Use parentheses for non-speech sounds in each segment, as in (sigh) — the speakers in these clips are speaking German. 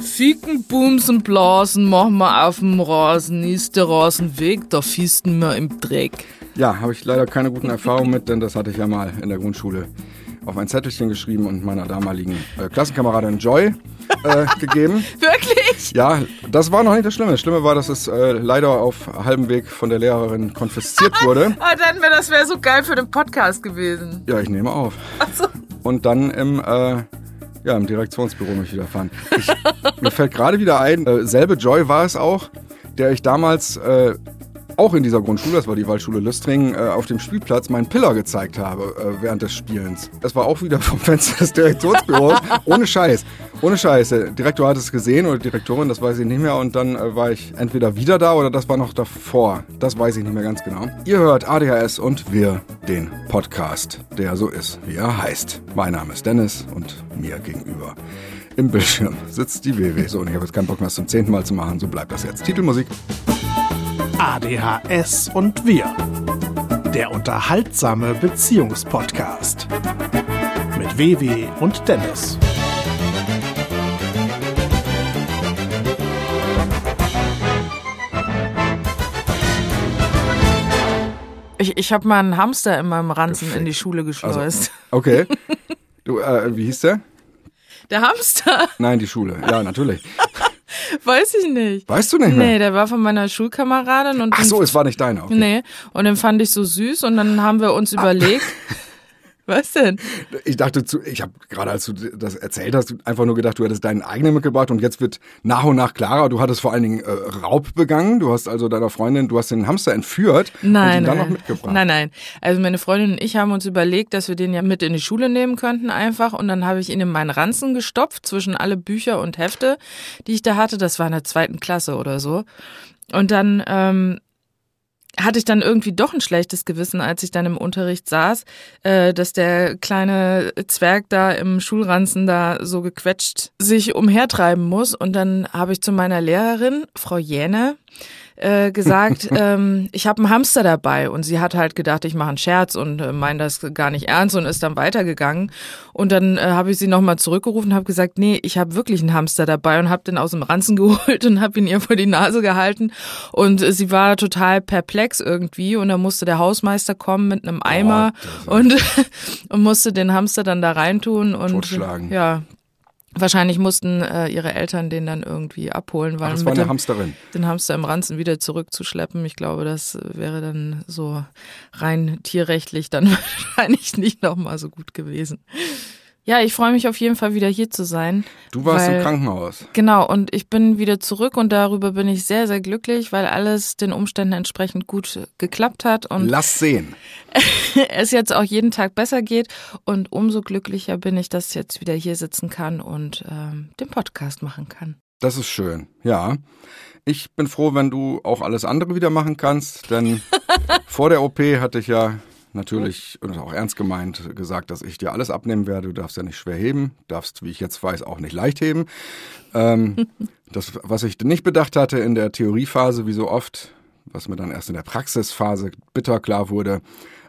Ficken, Bumsen, Blasen machen wir auf dem Rasen. Ist der Rasen weg, da fisten wir im Dreck. Ja, habe ich leider keine guten Erfahrungen mit, denn das hatte ich ja mal in der Grundschule auf ein Zettelchen geschrieben und meiner damaligen äh, Klassenkameradin Joy äh, (laughs) gegeben. Wirklich? Ja, das war noch nicht das Schlimme. Das Schlimme war, dass es äh, leider auf halbem Weg von der Lehrerin konfisziert (laughs) wurde. Ah, dann wäre das wäre so geil für den Podcast gewesen. Ja, ich nehme auf. Ach so. Und dann im, äh, ja, im Direktionsbüro mich wieder fand. Ich, (laughs) mir fällt gerade wieder ein, äh, selbe Joy war es auch, der ich damals äh, auch in dieser Grundschule, das war die Waldschule Lüstringen, äh, auf dem Spielplatz meinen Piller gezeigt habe äh, während des Spielens. Das war auch wieder vom Fenster des Direktionsbüros. ohne Scheiß. Ohne Scheiß. Der Direktor hat es gesehen oder Direktorin, das weiß ich nicht mehr. Und dann äh, war ich entweder wieder da oder das war noch davor. Das weiß ich nicht mehr ganz genau. Ihr hört ADHS und wir den Podcast, der so ist, wie er heißt. Mein Name ist Dennis und mir gegenüber im Bildschirm sitzt die WW. So, und ich habe jetzt keinen Bock mehr, es zum zehnten Mal zu machen. So bleibt das jetzt. Titelmusik. ADHS und wir. Der unterhaltsame Beziehungspodcast. Mit WW und Dennis. Ich, ich habe mal einen Hamster in meinem Ranzen Gefickt. in die Schule geschleust. Also, okay. (laughs) Du, äh, wie hieß der? Der Hamster? Nein, die Schule. Ja, natürlich. (laughs) Weiß ich nicht. Weißt du nicht mehr? Nee, der war von meiner Schulkameradin und Ach so, es war nicht deiner. Okay. Nee, und den fand ich so süß und dann haben wir uns überlegt. (laughs) Was denn? Ich dachte, zu, ich habe gerade als du das erzählt hast, einfach nur gedacht, du hättest deinen eigenen mitgebracht und jetzt wird nach und nach klarer, du hattest vor allen Dingen äh, Raub begangen, du hast also deiner Freundin, du hast den Hamster entführt Nein, und ihn dann nein. noch mitgebracht. Nein, nein. Also meine Freundin und ich haben uns überlegt, dass wir den ja mit in die Schule nehmen könnten einfach. Und dann habe ich ihn in meinen Ranzen gestopft zwischen alle Bücher und Hefte, die ich da hatte. Das war in der zweiten Klasse oder so. Und dann ähm, hatte ich dann irgendwie doch ein schlechtes Gewissen, als ich dann im Unterricht saß, äh, dass der kleine Zwerg da im Schulranzen da so gequetscht sich umhertreiben muss. Und dann habe ich zu meiner Lehrerin, Frau Jäne, äh, gesagt, (laughs) ähm, ich habe einen Hamster dabei. Und sie hat halt gedacht, ich mache einen Scherz und äh, meint das gar nicht ernst und ist dann weitergegangen. Und dann äh, habe ich sie nochmal zurückgerufen und habe gesagt, nee, ich habe wirklich einen Hamster dabei und habe den aus dem Ranzen (laughs) geholt und habe ihn ihr vor die Nase gehalten. Und äh, sie war total perplex irgendwie. Und dann musste der Hausmeister kommen mit einem Eimer und, (laughs) und musste den Hamster dann da reintun und ja, Wahrscheinlich mussten äh, ihre Eltern den dann irgendwie abholen, weil Ach, das war eine dem- Hamsterin. den Hamster im Ranzen wieder zurückzuschleppen. Ich glaube, das wäre dann so rein tierrechtlich dann (laughs) wahrscheinlich nicht nochmal so gut gewesen. Ja, ich freue mich auf jeden Fall wieder hier zu sein. Du warst weil, im Krankenhaus. Genau, und ich bin wieder zurück und darüber bin ich sehr, sehr glücklich, weil alles den Umständen entsprechend gut geklappt hat und Lass sehen. (laughs) es jetzt auch jeden Tag besser geht. Und umso glücklicher bin ich, dass ich jetzt wieder hier sitzen kann und ähm, den Podcast machen kann. Das ist schön, ja. Ich bin froh, wenn du auch alles andere wieder machen kannst, denn (laughs) vor der OP hatte ich ja natürlich und auch ernst gemeint gesagt, dass ich dir alles abnehmen werde. Du darfst ja nicht schwer heben, darfst, wie ich jetzt weiß, auch nicht leicht heben. Ähm, (laughs) das, was ich nicht bedacht hatte in der Theoriephase, wie so oft, was mir dann erst in der Praxisphase bitter klar wurde,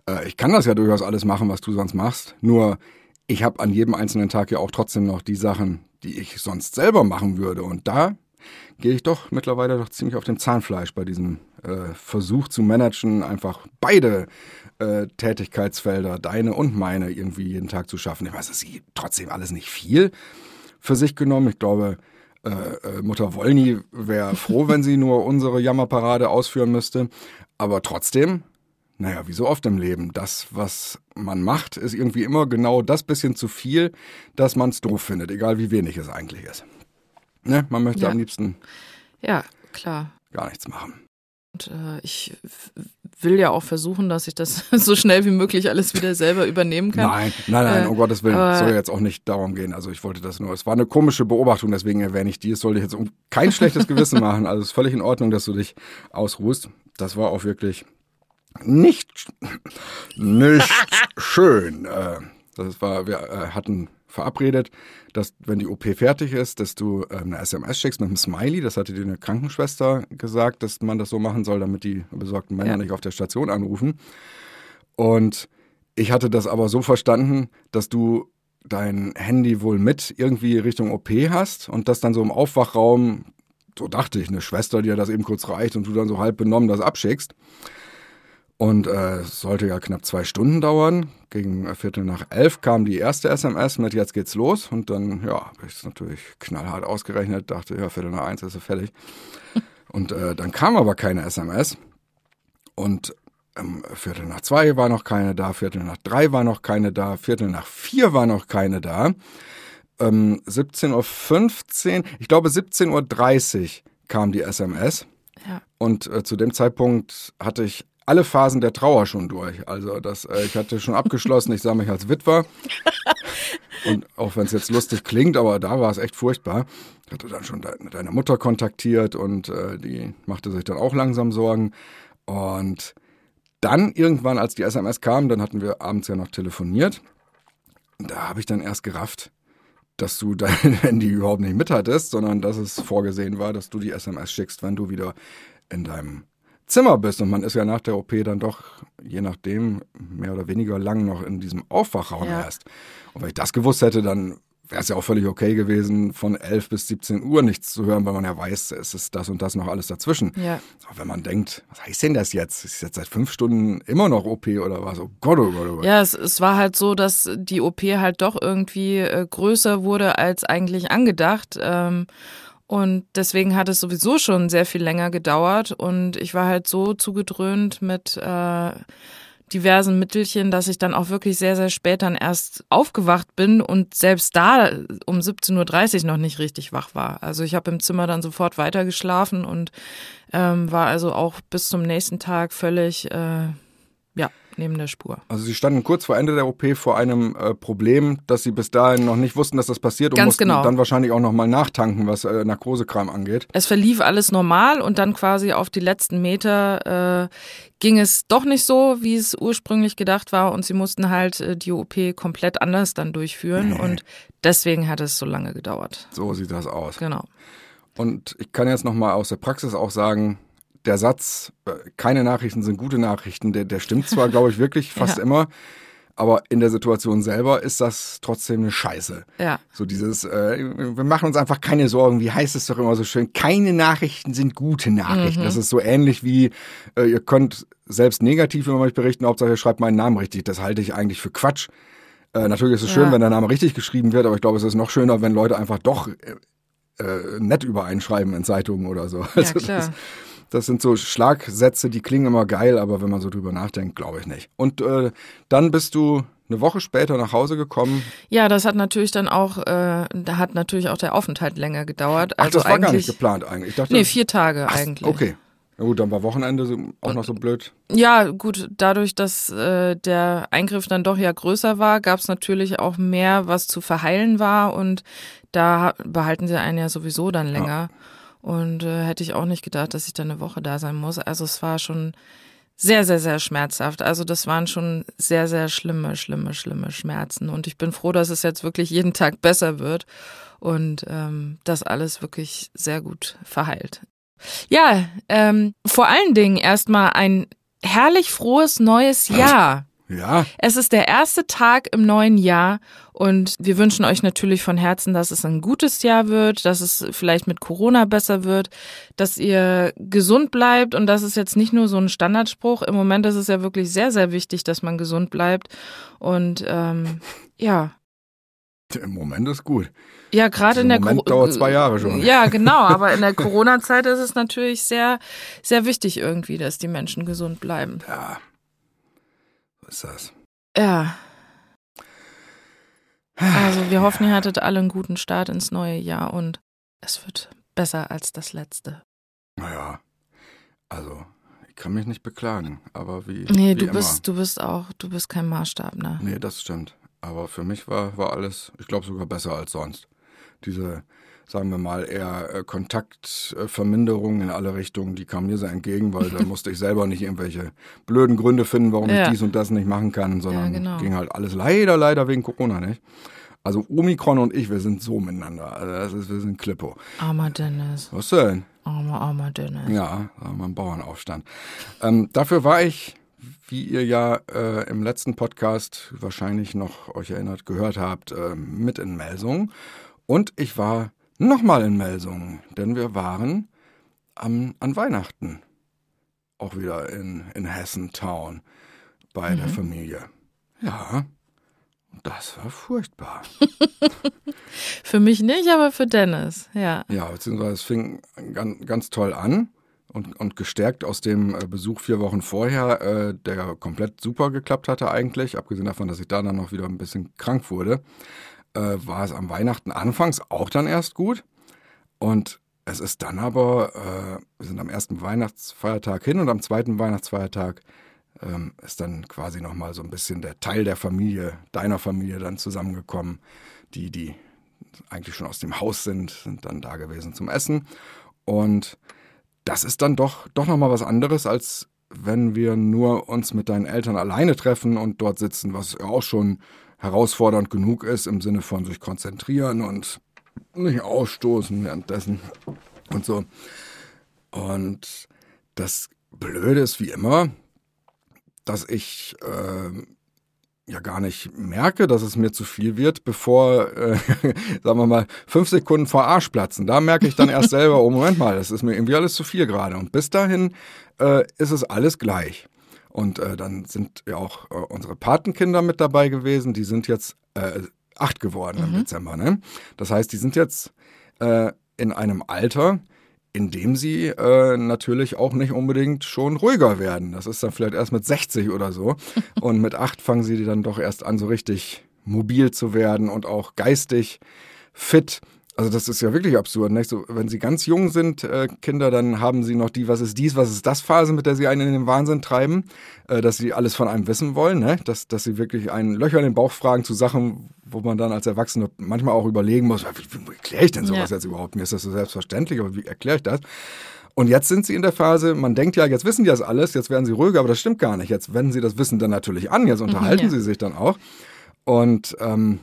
äh, ich kann das ja durchaus alles machen, was du sonst machst. Nur ich habe an jedem einzelnen Tag ja auch trotzdem noch die Sachen, die ich sonst selber machen würde. Und da gehe ich doch mittlerweile doch ziemlich auf dem Zahnfleisch bei diesem äh, Versuch zu managen, einfach beide äh, Tätigkeitsfelder, deine und meine, irgendwie jeden Tag zu schaffen. Ich weiß, es ist trotzdem alles nicht viel für sich genommen. Ich glaube, äh, äh, Mutter Wollny wäre (laughs) froh, wenn sie nur unsere Jammerparade ausführen müsste. Aber trotzdem, naja, wie so oft im Leben, das, was man macht, ist irgendwie immer genau das bisschen zu viel, dass man es doof findet, egal wie wenig es eigentlich ist. Ne? Man möchte Ja. am liebsten Ja, klar. gar nichts machen. Und äh, ich will ja auch versuchen, dass ich das (laughs) so schnell wie möglich alles wieder selber übernehmen kann. Nein, nein, nein, Äh, um Gottes Willen. aber- soll jetzt auch nicht darum gehen. Also ich wollte das nur. Es war eine komische Beobachtung, deswegen erwähne ich die. Es soll dir jetzt um kein schlechtes Gewissen (laughs) machen. Also es ist völlig in Ordnung, dass du dich ausruhst. Das war auch wirklich nicht, nicht (laughs) schön. Äh, Das war, wir äh, hatten verabredet, dass wenn die OP fertig ist, dass du äh, eine SMS schickst mit einem Smiley. Das hatte dir eine Krankenschwester gesagt, dass man das so machen soll, damit die besorgten Männer Ja. nicht auf der Station anrufen. Und ich hatte das aber so verstanden, dass du dein Handy wohl mit irgendwie Richtung OP hast und das dann so im Aufwachraum, so dachte ich, eine Schwester dir das eben kurz reicht und du dann so halb benommen das abschickst. Und äh, es sollte ja knapp zwei Stunden dauern. Gegen Viertel nach elf kam die erste SMS mit jetzt geht's los. Und dann, ja, habe ich es natürlich knallhart ausgerechnet, dachte, ja, Viertel nach eins ist er fertig. (laughs) Und äh, dann kam aber keine SMS. Und ähm, Viertel nach zwei war noch keine da, Viertel nach drei war noch keine da, Viertel nach vier war noch keine da. Ähm, 17.15 Uhr, ich glaube 17.30 Uhr kam die SMS. Ja. Und äh, zu dem Zeitpunkt hatte ich alle Phasen der Trauer schon durch. Also das, äh, ich hatte schon abgeschlossen, ich sah mich als Witwer. (laughs) Und auch wenn es jetzt lustig klingt, aber da war es echt furchtbar. Ich hatte dann schon de deine Mutter kontaktiert und äh, die machte sich dann auch langsam Sorgen. Und dann irgendwann, als die SMS kam, dann hatten wir abends ja noch telefoniert. Da habe ich dann erst gerafft, dass du dein (laughs) Handy überhaupt nicht mithattest, sondern dass es vorgesehen war, dass du die SMS schickst, wenn du wieder in deinem Zimmer bist. Und man ist ja nach der OP dann doch, je nachdem, mehr oder weniger lang noch in diesem Aufwachraum Ja. erst. Und wenn ich das gewusst hätte, dann wäre es ja auch völlig okay gewesen, von 11 bis 17 Uhr nichts zu hören, weil man ja weiß, es ist das und das noch alles dazwischen. Ja. Aber wenn man denkt, was heißt denn das jetzt? Ist jetzt seit fünf Stunden immer noch OP oder was? Oh Gott, oh Gott, oh Gott. Ja, es, es war halt so, dass die OP halt doch irgendwie äh, größer wurde als eigentlich angedacht. Ähm, und deswegen hat es sowieso schon sehr viel länger gedauert. Und ich war halt so zugedröhnt mit äh, diversen Mittelchen, dass ich dann auch wirklich sehr, sehr spät dann erst aufgewacht bin und selbst da um 17.30 Uhr noch nicht richtig wach war. Also ich habe im Zimmer dann sofort weitergeschlafen und ähm, war also auch bis zum nächsten Tag völlig, äh, ja, neben der Spur. Also sie standen kurz vor Ende der OP vor einem äh, Problem, dass sie bis dahin noch nicht wussten, dass das passiert und Ganz mussten genau. dann wahrscheinlich auch nochmal nachtanken, was äh, Narkosekram angeht. Es verlief alles normal und dann quasi auf die letzten Meter äh, ging es doch nicht so, wie es ursprünglich gedacht war und sie mussten halt äh, die OP komplett anders dann durchführen und deswegen hat es so lange gedauert. So sieht das aus. Genau. Und ich kann jetzt nochmal aus der Praxis auch sagen, der Satz, äh, keine Nachrichten sind gute Nachrichten, der, der stimmt zwar, glaube ich, wirklich (laughs) fast Ja. immer, aber in der Situation selber ist das trotzdem eine Scheiße. Ja. So dieses, äh, wir machen uns einfach keine Sorgen, wie heißt es doch immer so schön, keine Nachrichten sind gute Nachrichten. Das ist so ähnlich wie, äh, ihr könnt selbst negativ über mich berichten, Hauptsache ihr schreibt meinen Namen richtig. Das halte ich eigentlich für Quatsch. Äh, natürlich ist es schön, Ja. wenn der Name richtig geschrieben wird, aber ich glaube, es ist noch schöner, wenn Leute einfach doch äh, äh, nett über einen schreiben in Zeitungen oder so. (laughs) Also klar. Das, das sind so Schlagsätze, die klingen immer geil, aber wenn man so drüber nachdenkt, glaube ich nicht. Und äh, dann bist du eine Woche später nach Hause gekommen. Ja, das hat natürlich dann auch, äh, da hat natürlich auch der Aufenthalt länger gedauert. Ach, Also das war gar nicht geplant eigentlich. Ich dachte, nee, vier Tage Ach, eigentlich. Okay. Ja gut, dann war Wochenende auch noch so blöd. Ja, gut, dadurch, dass äh, der Eingriff dann doch ja größer war, gab es natürlich auch mehr, was zu verheilen war und da behalten sie einen ja sowieso dann länger. Und äh, hätte ich auch nicht gedacht, dass ich dann eine Woche da sein muss. Also es war schon sehr, sehr, sehr schmerzhaft. Also das waren schon sehr, sehr schlimme, schlimme, schlimme Schmerzen. Und ich bin froh, dass es jetzt wirklich jeden Tag besser wird und ähm, das alles wirklich sehr gut verheilt. Ja, ähm, vor allen Dingen erstmal ein herrlich frohes neues Jahr. Ja, Es ist der erste Tag im neuen Jahr und wir wünschen euch natürlich von Herzen, dass es ein gutes Jahr wird, dass es vielleicht mit Corona besser wird, dass ihr gesund bleibt und das ist jetzt nicht nur so ein Standardspruch. Im Moment ist es ja wirklich sehr, sehr wichtig, dass man gesund bleibt und ähm, (laughs) ja. im Moment ist gut. Ja, gerade Im in der Moment Coro- dauert zwei Jahre schon. Ja, genau, aber in der (laughs) Corona-Zeit ist es natürlich sehr, sehr wichtig irgendwie, dass die Menschen gesund bleiben. Ja, ist das. Ja. Also wir hoffen, ihr hattet alle einen guten Start ins neue Jahr und es wird besser als das letzte. Naja, also ich kann mich nicht beklagen, aber wie, Nee, wie du immer. bist, du bist auch, du bist kein Maßstab, ne? Nee, das stimmt. Aber für mich war, war alles, ich glaube sogar besser als sonst. Diese, sagen wir mal, eher äh, Kontaktverminderung in alle Richtungen, die kam mir sehr entgegen, weil da (laughs) musste ich selber nicht irgendwelche blöden Gründe finden, warum Ja. ich dies und das nicht machen kann, sondern genau. ging halt alles leider, leider wegen Corona nicht. Also Omikron und ich, wir sind so miteinander. Also das ist, wir sind Klippo. Armer Dennis. Was denn? Armer, armer Dennis. Ja, haben wir Bauernaufstand. Ähm, dafür war ich wie ihr ja äh, im letzten Podcast wahrscheinlich noch euch erinnert gehört habt, äh, mit in Melsungen. Und ich war nochmal in Melsungen, denn wir waren am, an Weihnachten auch wieder in, in Hessen Town bei mhm. der Familie. Ja, das war furchtbar. (laughs) für mich nicht, aber für Dennis, ja. Ja, beziehungsweise es fing ganz, ganz toll an und, und gestärkt aus dem äh, Besuch vier Wochen vorher, äh, der komplett super geklappt hatte eigentlich, abgesehen davon, dass ich da dann noch wieder ein bisschen krank wurde, äh, war es am Weihnachten anfangs auch dann erst gut. Und es ist dann aber, äh, wir sind am ersten Weihnachtsfeiertag hin und am zweiten Weihnachtsfeiertag ähm, ist dann quasi nochmal so ein bisschen der Teil der Familie, deiner Familie dann zusammengekommen. Die, die eigentlich schon aus dem Haus sind, sind dann da gewesen zum Essen. Und das ist dann doch, doch nochmal was anderes, als wenn wir nur uns mit deinen Eltern alleine treffen und dort sitzen, was ja auch schon herausfordernd genug ist im Sinne von sich konzentrieren und nicht ausstoßen währenddessen und so. Und das Blöde ist wie immer, dass ich äh, ja gar nicht merke, dass es mir zu viel wird, bevor, äh, (laughs) sagen wir mal, fünf Sekunden vor Arsch platzen. Da merke ich dann erst selber, oh Moment mal, das ist mir irgendwie alles zu viel gerade. Und bis dahin äh, ist es alles gleich. Und äh, dann sind ja auch äh, unsere Patenkinder mit dabei gewesen. Die sind jetzt äh, acht geworden mhm. im Dezember. Ne? Das heißt, die sind jetzt äh, in einem Alter, in dem sie äh, natürlich auch nicht unbedingt schon ruhiger werden. Das ist dann vielleicht erst mit 60 oder so. (laughs) Und mit acht fangen sie dann doch erst an, so richtig mobil zu werden und auch geistig fit. Also das ist ja wirklich absurd. Nicht? So, wenn sie ganz jung sind, äh, Kinder, dann haben sie noch die, was ist dies, was ist das Phase, mit der sie einen in den Wahnsinn treiben, äh, dass sie alles von einem wissen wollen, ne? dass, dass sie wirklich einen Löcher in den Bauch fragen zu Sachen, wo man dann als Erwachsener manchmal auch überlegen muss, wie, wie erkläre ich denn sowas ja. jetzt überhaupt? Mir ist das so selbstverständlich, aber wie erkläre ich das? Und jetzt sind sie in der Phase, man denkt ja, jetzt wissen die das alles, jetzt werden sie ruhiger, aber das stimmt gar nicht. Jetzt wenden sie das Wissen dann natürlich an, jetzt unterhalten ja. sie sich dann auch. Und ähm,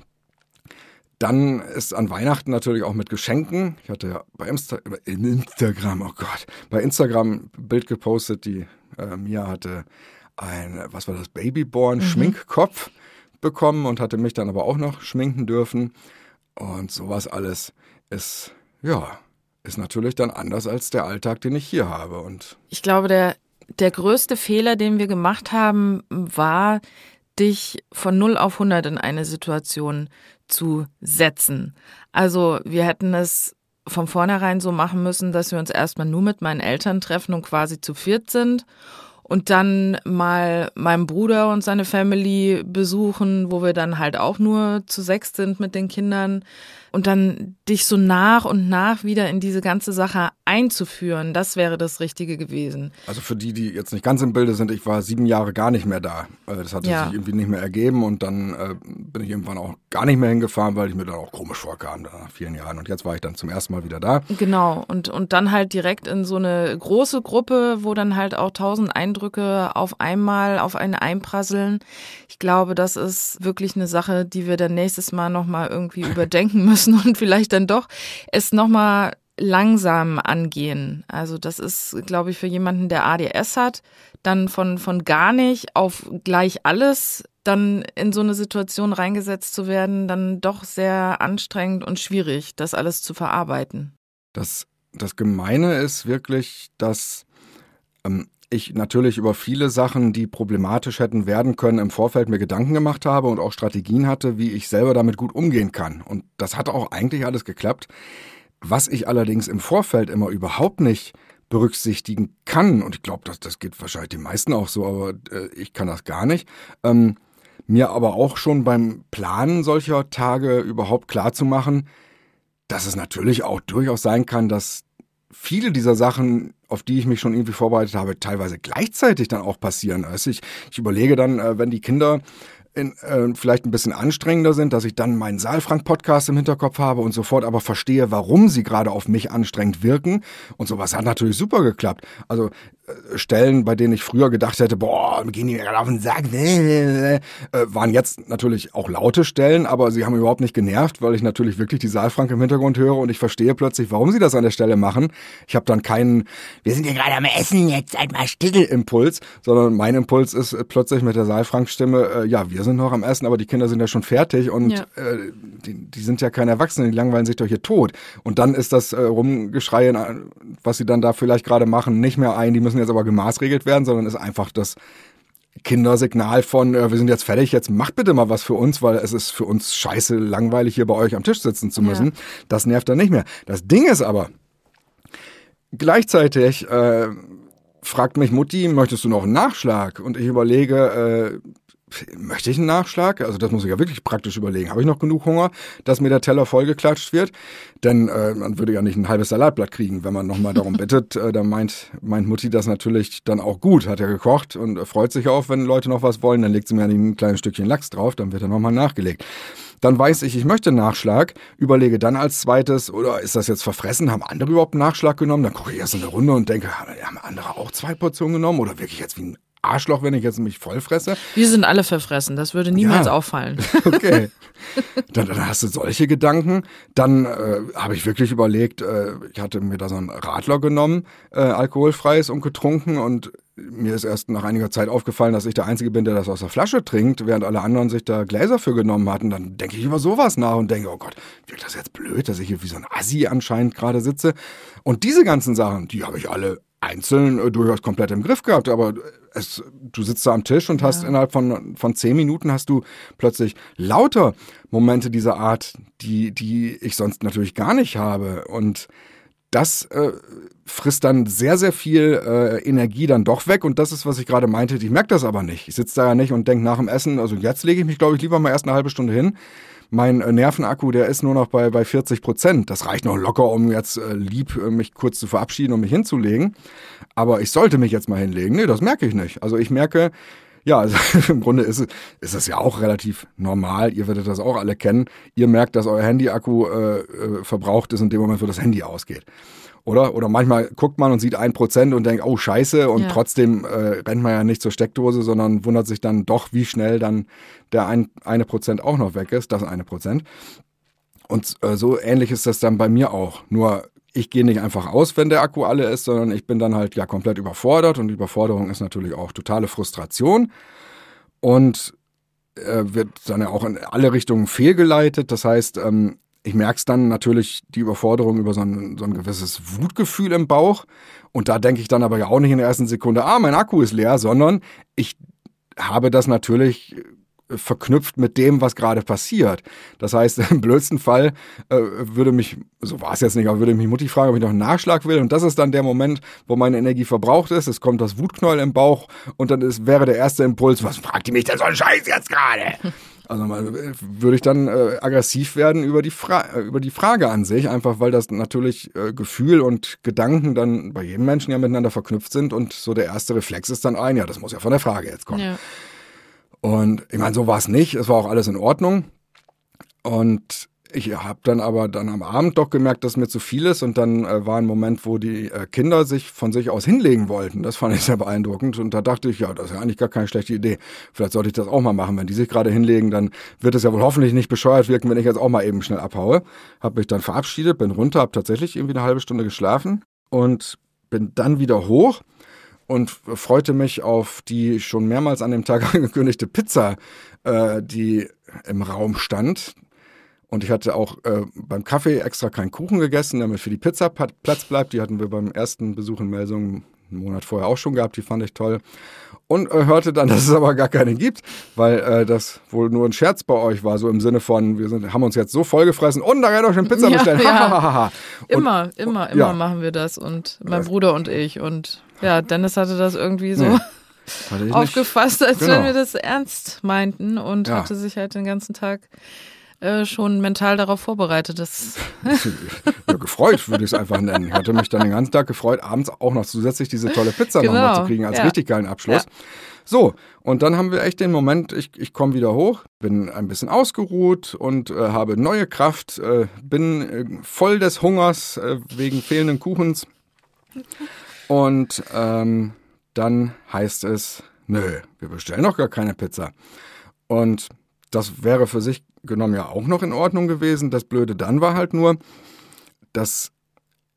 dann ist an Weihnachten natürlich auch mit Geschenken. Ich hatte ja bei Insta Instagram, oh Gott, bei Instagram ein Bild gepostet, die äh, Mia hatte ein, was war das, Babyborn-Schminkkopf mhm. bekommen und hatte mich dann aber auch noch schminken dürfen. Und sowas alles ist, ja, ist natürlich dann anders als der Alltag, den ich hier habe. Und ich glaube, der, der größte Fehler, den wir gemacht haben, war, dich von 0 auf 100 in eine Situation zu setzen. Also wir hätten es von vornherein so machen müssen, dass wir uns erstmal nur mit meinen Eltern treffen und quasi zu viert sind und dann mal meinen Bruder und seine Family besuchen, wo wir dann halt auch nur zu sechs sind mit den Kindern und dann dich so nach und nach wieder in diese ganze Sache einzuführen, das wäre das Richtige gewesen. Also für die, die jetzt nicht ganz im Bilde sind, ich war sieben Jahre gar nicht mehr da. Das hat ja. sich irgendwie nicht mehr ergeben und dann äh, bin ich irgendwann auch gar nicht mehr hingefahren, weil ich mir dann auch komisch vorkam nach vielen Jahren. Und jetzt war ich dann zum ersten Mal wieder da. Genau, und, und dann halt direkt in so eine große Gruppe, wo dann halt auch tausend Eindrücke auf einmal auf einen einprasseln. Ich glaube, das ist wirklich eine Sache, die wir dann nächstes Mal nochmal irgendwie (laughs) überdenken müssen müssen und vielleicht dann doch es nochmal langsam angehen. Also das ist, glaube ich, für jemanden, der ADS hat, dann von, von gar nicht auf gleich alles dann in so eine Situation reingesetzt zu werden, dann doch sehr anstrengend und schwierig, das alles zu verarbeiten. Das, das Gemeine ist wirklich, dass ähm, ich natürlich über viele Sachen, die problematisch hätten werden können, im Vorfeld mir Gedanken gemacht habe und auch Strategien hatte, wie ich selber damit gut umgehen kann. Und das hat auch eigentlich alles geklappt. Was ich allerdings im Vorfeld immer überhaupt nicht berücksichtigen kann, und ich glaube, das, das geht wahrscheinlich den meisten auch so, aber äh, ich kann das gar nicht, ähm, mir aber auch schon beim Planen solcher Tage überhaupt klar zu machen, dass es natürlich auch durchaus sein kann, dass viele dieser Sachen, auf die ich mich schon irgendwie vorbereitet habe, teilweise gleichzeitig dann auch passieren. Also ich, ich überlege dann, äh, wenn die Kinder in, äh, vielleicht ein bisschen anstrengender sind, dass ich dann meinen Saalfrank-Podcast im Hinterkopf habe und sofort aber verstehe, warum sie gerade auf mich anstrengend wirken. Und sowas hat natürlich super geklappt. Also Stellen, bei denen ich früher gedacht hätte, boah, gehen die mir gerade auf den Sack, äh, waren jetzt natürlich auch laute Stellen, aber sie haben überhaupt nicht genervt, weil ich natürlich wirklich die Saalfrank im Hintergrund höre und ich verstehe plötzlich, warum sie das an der Stelle machen. Ich habe dann keinen, wir sind ja gerade am Essen, jetzt seid mal still Impuls, sondern mein Impuls ist plötzlich mit der Saalfrank-Stimme, äh, ja, wir sind noch am Essen, aber die Kinder sind ja schon fertig und ja. äh, die, die sind ja keine Erwachsenen, die langweilen sich doch hier tot. Und dann ist das äh, Rumgeschrei, was sie dann da vielleicht gerade machen, nicht mehr ein, die müssen jetzt aber gemaßregelt werden, sondern ist einfach das Kindersignal von, äh, wir sind jetzt fertig, jetzt macht bitte mal was für uns, weil es ist für uns scheiße langweilig, hier bei euch am Tisch sitzen zu müssen. Ja. Das nervt dann nicht mehr. Das Ding ist aber, gleichzeitig äh, fragt mich Mutti, möchtest du noch einen Nachschlag? Und ich überlege, äh, möchte ich einen Nachschlag? Also das muss ich ja wirklich praktisch überlegen. Habe ich noch genug Hunger, dass mir der Teller vollgeklatscht wird? Denn äh, man würde ja nicht ein halbes Salatblatt kriegen, wenn man nochmal darum bittet. Äh, da meint, meint Mutti das natürlich dann auch gut. Hat er gekocht und freut sich auch, wenn Leute noch was wollen. Dann legt sie mir ein kleines Stückchen Lachs drauf, dann wird er nochmal nachgelegt. Dann weiß ich, ich möchte Nachschlag, überlege dann als zweites, oder ist das jetzt verfressen? Haben andere überhaupt einen Nachschlag genommen? Dann gucke ich erst in eine Runde und denke, haben andere auch zwei Portionen genommen? Oder wirklich jetzt wie ein Arschloch, wenn ich jetzt mich vollfresse. Wir sind alle verfressen, das würde niemals ja. auffallen. (laughs) Okay. (laughs) Dann, dann, hast du solche Gedanken. Dann äh, habe ich wirklich überlegt, äh, ich hatte mir da so einen Radler genommen, äh, alkoholfreies und getrunken und mir ist erst nach einiger Zeit aufgefallen, dass ich der Einzige bin, der das aus der Flasche trinkt, während alle anderen sich da Gläser für genommen hatten. Dann denke ich über sowas nach und denke, oh Gott, wirkt das jetzt blöd, dass ich hier wie so ein Assi anscheinend gerade sitze. Und diese ganzen Sachen, die habe ich alle einzeln äh, durchaus komplett im Griff gehabt, aber es, du sitzt da am Tisch und hast innerhalb von, von zehn Minuten hast du plötzlich lauter Momente dieser Art, die, die ich sonst natürlich gar nicht habe. Und das äh, frisst dann sehr, sehr viel äh, Energie dann doch weg. Und das ist, was ich gerade meinte. Ich merke das aber nicht. Ich sitze da ja nicht und denke nach dem Essen, also jetzt lege ich mich, glaube ich, lieber mal erst eine halbe Stunde hin mein äh, Nervenakku, der ist nur noch bei, bei 40 Prozent. Das reicht noch locker, um jetzt äh, lieb äh, mich kurz zu verabschieden und mich hinzulegen. Aber ich sollte mich jetzt mal hinlegen. Nee, das merke ich nicht. Also ich merke, ja, also (laughs) im Grunde ist es, ist es ja auch relativ normal. Ihr werdet das auch alle kennen. Ihr merkt, dass euer Handy-Akku äh, äh, verbraucht ist in dem Moment, wo das Handy ausgeht oder? Oder manchmal guckt man und sieht ein Prozent und denkt, oh Scheiße, und ja. trotzdem äh, rennt man ja nicht zur Steckdose, sondern wundert sich dann doch, wie schnell dann der ein, eine Prozent auch noch weg ist, das eine Prozent. Und äh, so ähnlich ist das dann bei mir auch. Nur ich gehe nicht einfach aus, wenn der Akku alle ist, sondern ich bin dann halt ja komplett überfordert und Überforderung ist natürlich auch totale Frustration und äh, wird dann ja auch in alle Richtungen fehlgeleitet. Das heißt, ähm, ich merke es dann natürlich, die Überforderung über so ein, so ein gewisses Wutgefühl im Bauch. Und da denke ich dann aber ja auch nicht in der ersten Sekunde, ah, mein Akku ist leer, sondern ich habe das natürlich verknüpft mit dem, was gerade passiert. Das heißt, (laughs) im blödsten Fall äh, würde mich, so war es jetzt nicht, aber würde mich Mutti fragen, ob ich noch einen Nachschlag will. Und das ist dann der Moment, wo meine Energie verbraucht ist. Es kommt das Wutknäuel im Bauch und dann ist, wäre der erste Impuls, was fragt die mich denn so ein Scheiß jetzt gerade? Also würde ich dann äh, aggressiv werden über die, Fra äh, über die Frage an sich, einfach weil das natürlich äh, Gefühl und Gedanken dann bei jedem Menschen ja miteinander verknüpft sind und so der erste Reflex ist dann ein, ja, das muss ja von der Frage jetzt kommen. Ja. Und ich meine, so war es nicht, es war auch alles in Ordnung. Und ich habe dann aber dann am Abend doch gemerkt, dass mir zu viel ist und dann äh, war ein Moment, wo die äh, Kinder sich von sich aus hinlegen wollten. Das fand ich sehr beeindruckend und da dachte ich, ja, das ist ja eigentlich gar keine schlechte Idee. Vielleicht sollte ich das auch mal machen. Wenn die sich gerade hinlegen, dann wird es ja wohl hoffentlich nicht bescheuert wirken, wenn ich jetzt auch mal eben schnell abhaue. Habe mich dann verabschiedet, bin runter, habe tatsächlich irgendwie eine halbe Stunde geschlafen und bin dann wieder hoch und freute mich auf die schon mehrmals an dem Tag (laughs) angekündigte Pizza, äh, die im Raum stand. Und ich hatte auch äh, beim Kaffee extra keinen Kuchen gegessen, damit für die Pizza Platz bleibt. Die hatten wir beim ersten Besuch in Melsungen einen Monat vorher auch schon gehabt. Die fand ich toll. Und äh, hörte dann, (laughs) dass es aber gar keine gibt, weil äh, das wohl nur ein Scherz bei euch war, so im Sinne von, wir sind, haben uns jetzt so vollgefressen und da kann euch eine Pizza ja, bestellen. Ja. immer, und, immer, immer ja. machen wir das. Und mein Bruder und ich. Und ja, Dennis hatte das irgendwie so. Nee. (laughs) aufgefasst, als genau. wenn wir das ernst meinten und hatte sich halt den ganzen Tag äh, schon mental darauf vorbereitet (laughs) ist. ja, gefreut würde ich es einfach nennen. Ich hatte mich dann den ganzen Tag gefreut, abends auch noch zusätzlich diese tolle Pizza genau. nochmal zu kriegen als ja. richtig geilen Abschluss. Ja. So, und dann haben wir echt den Moment, ich, ich komme wieder hoch, bin ein bisschen ausgeruht und äh, habe neue Kraft, äh, bin äh, voll des Hungers äh, wegen fehlenden Kuchens. Und ähm, dann heißt es, nö, wir bestellen doch gar keine Pizza. Und das wäre für sich genommen ja auch noch in Ordnung gewesen. Das Blöde dann war halt nur, dass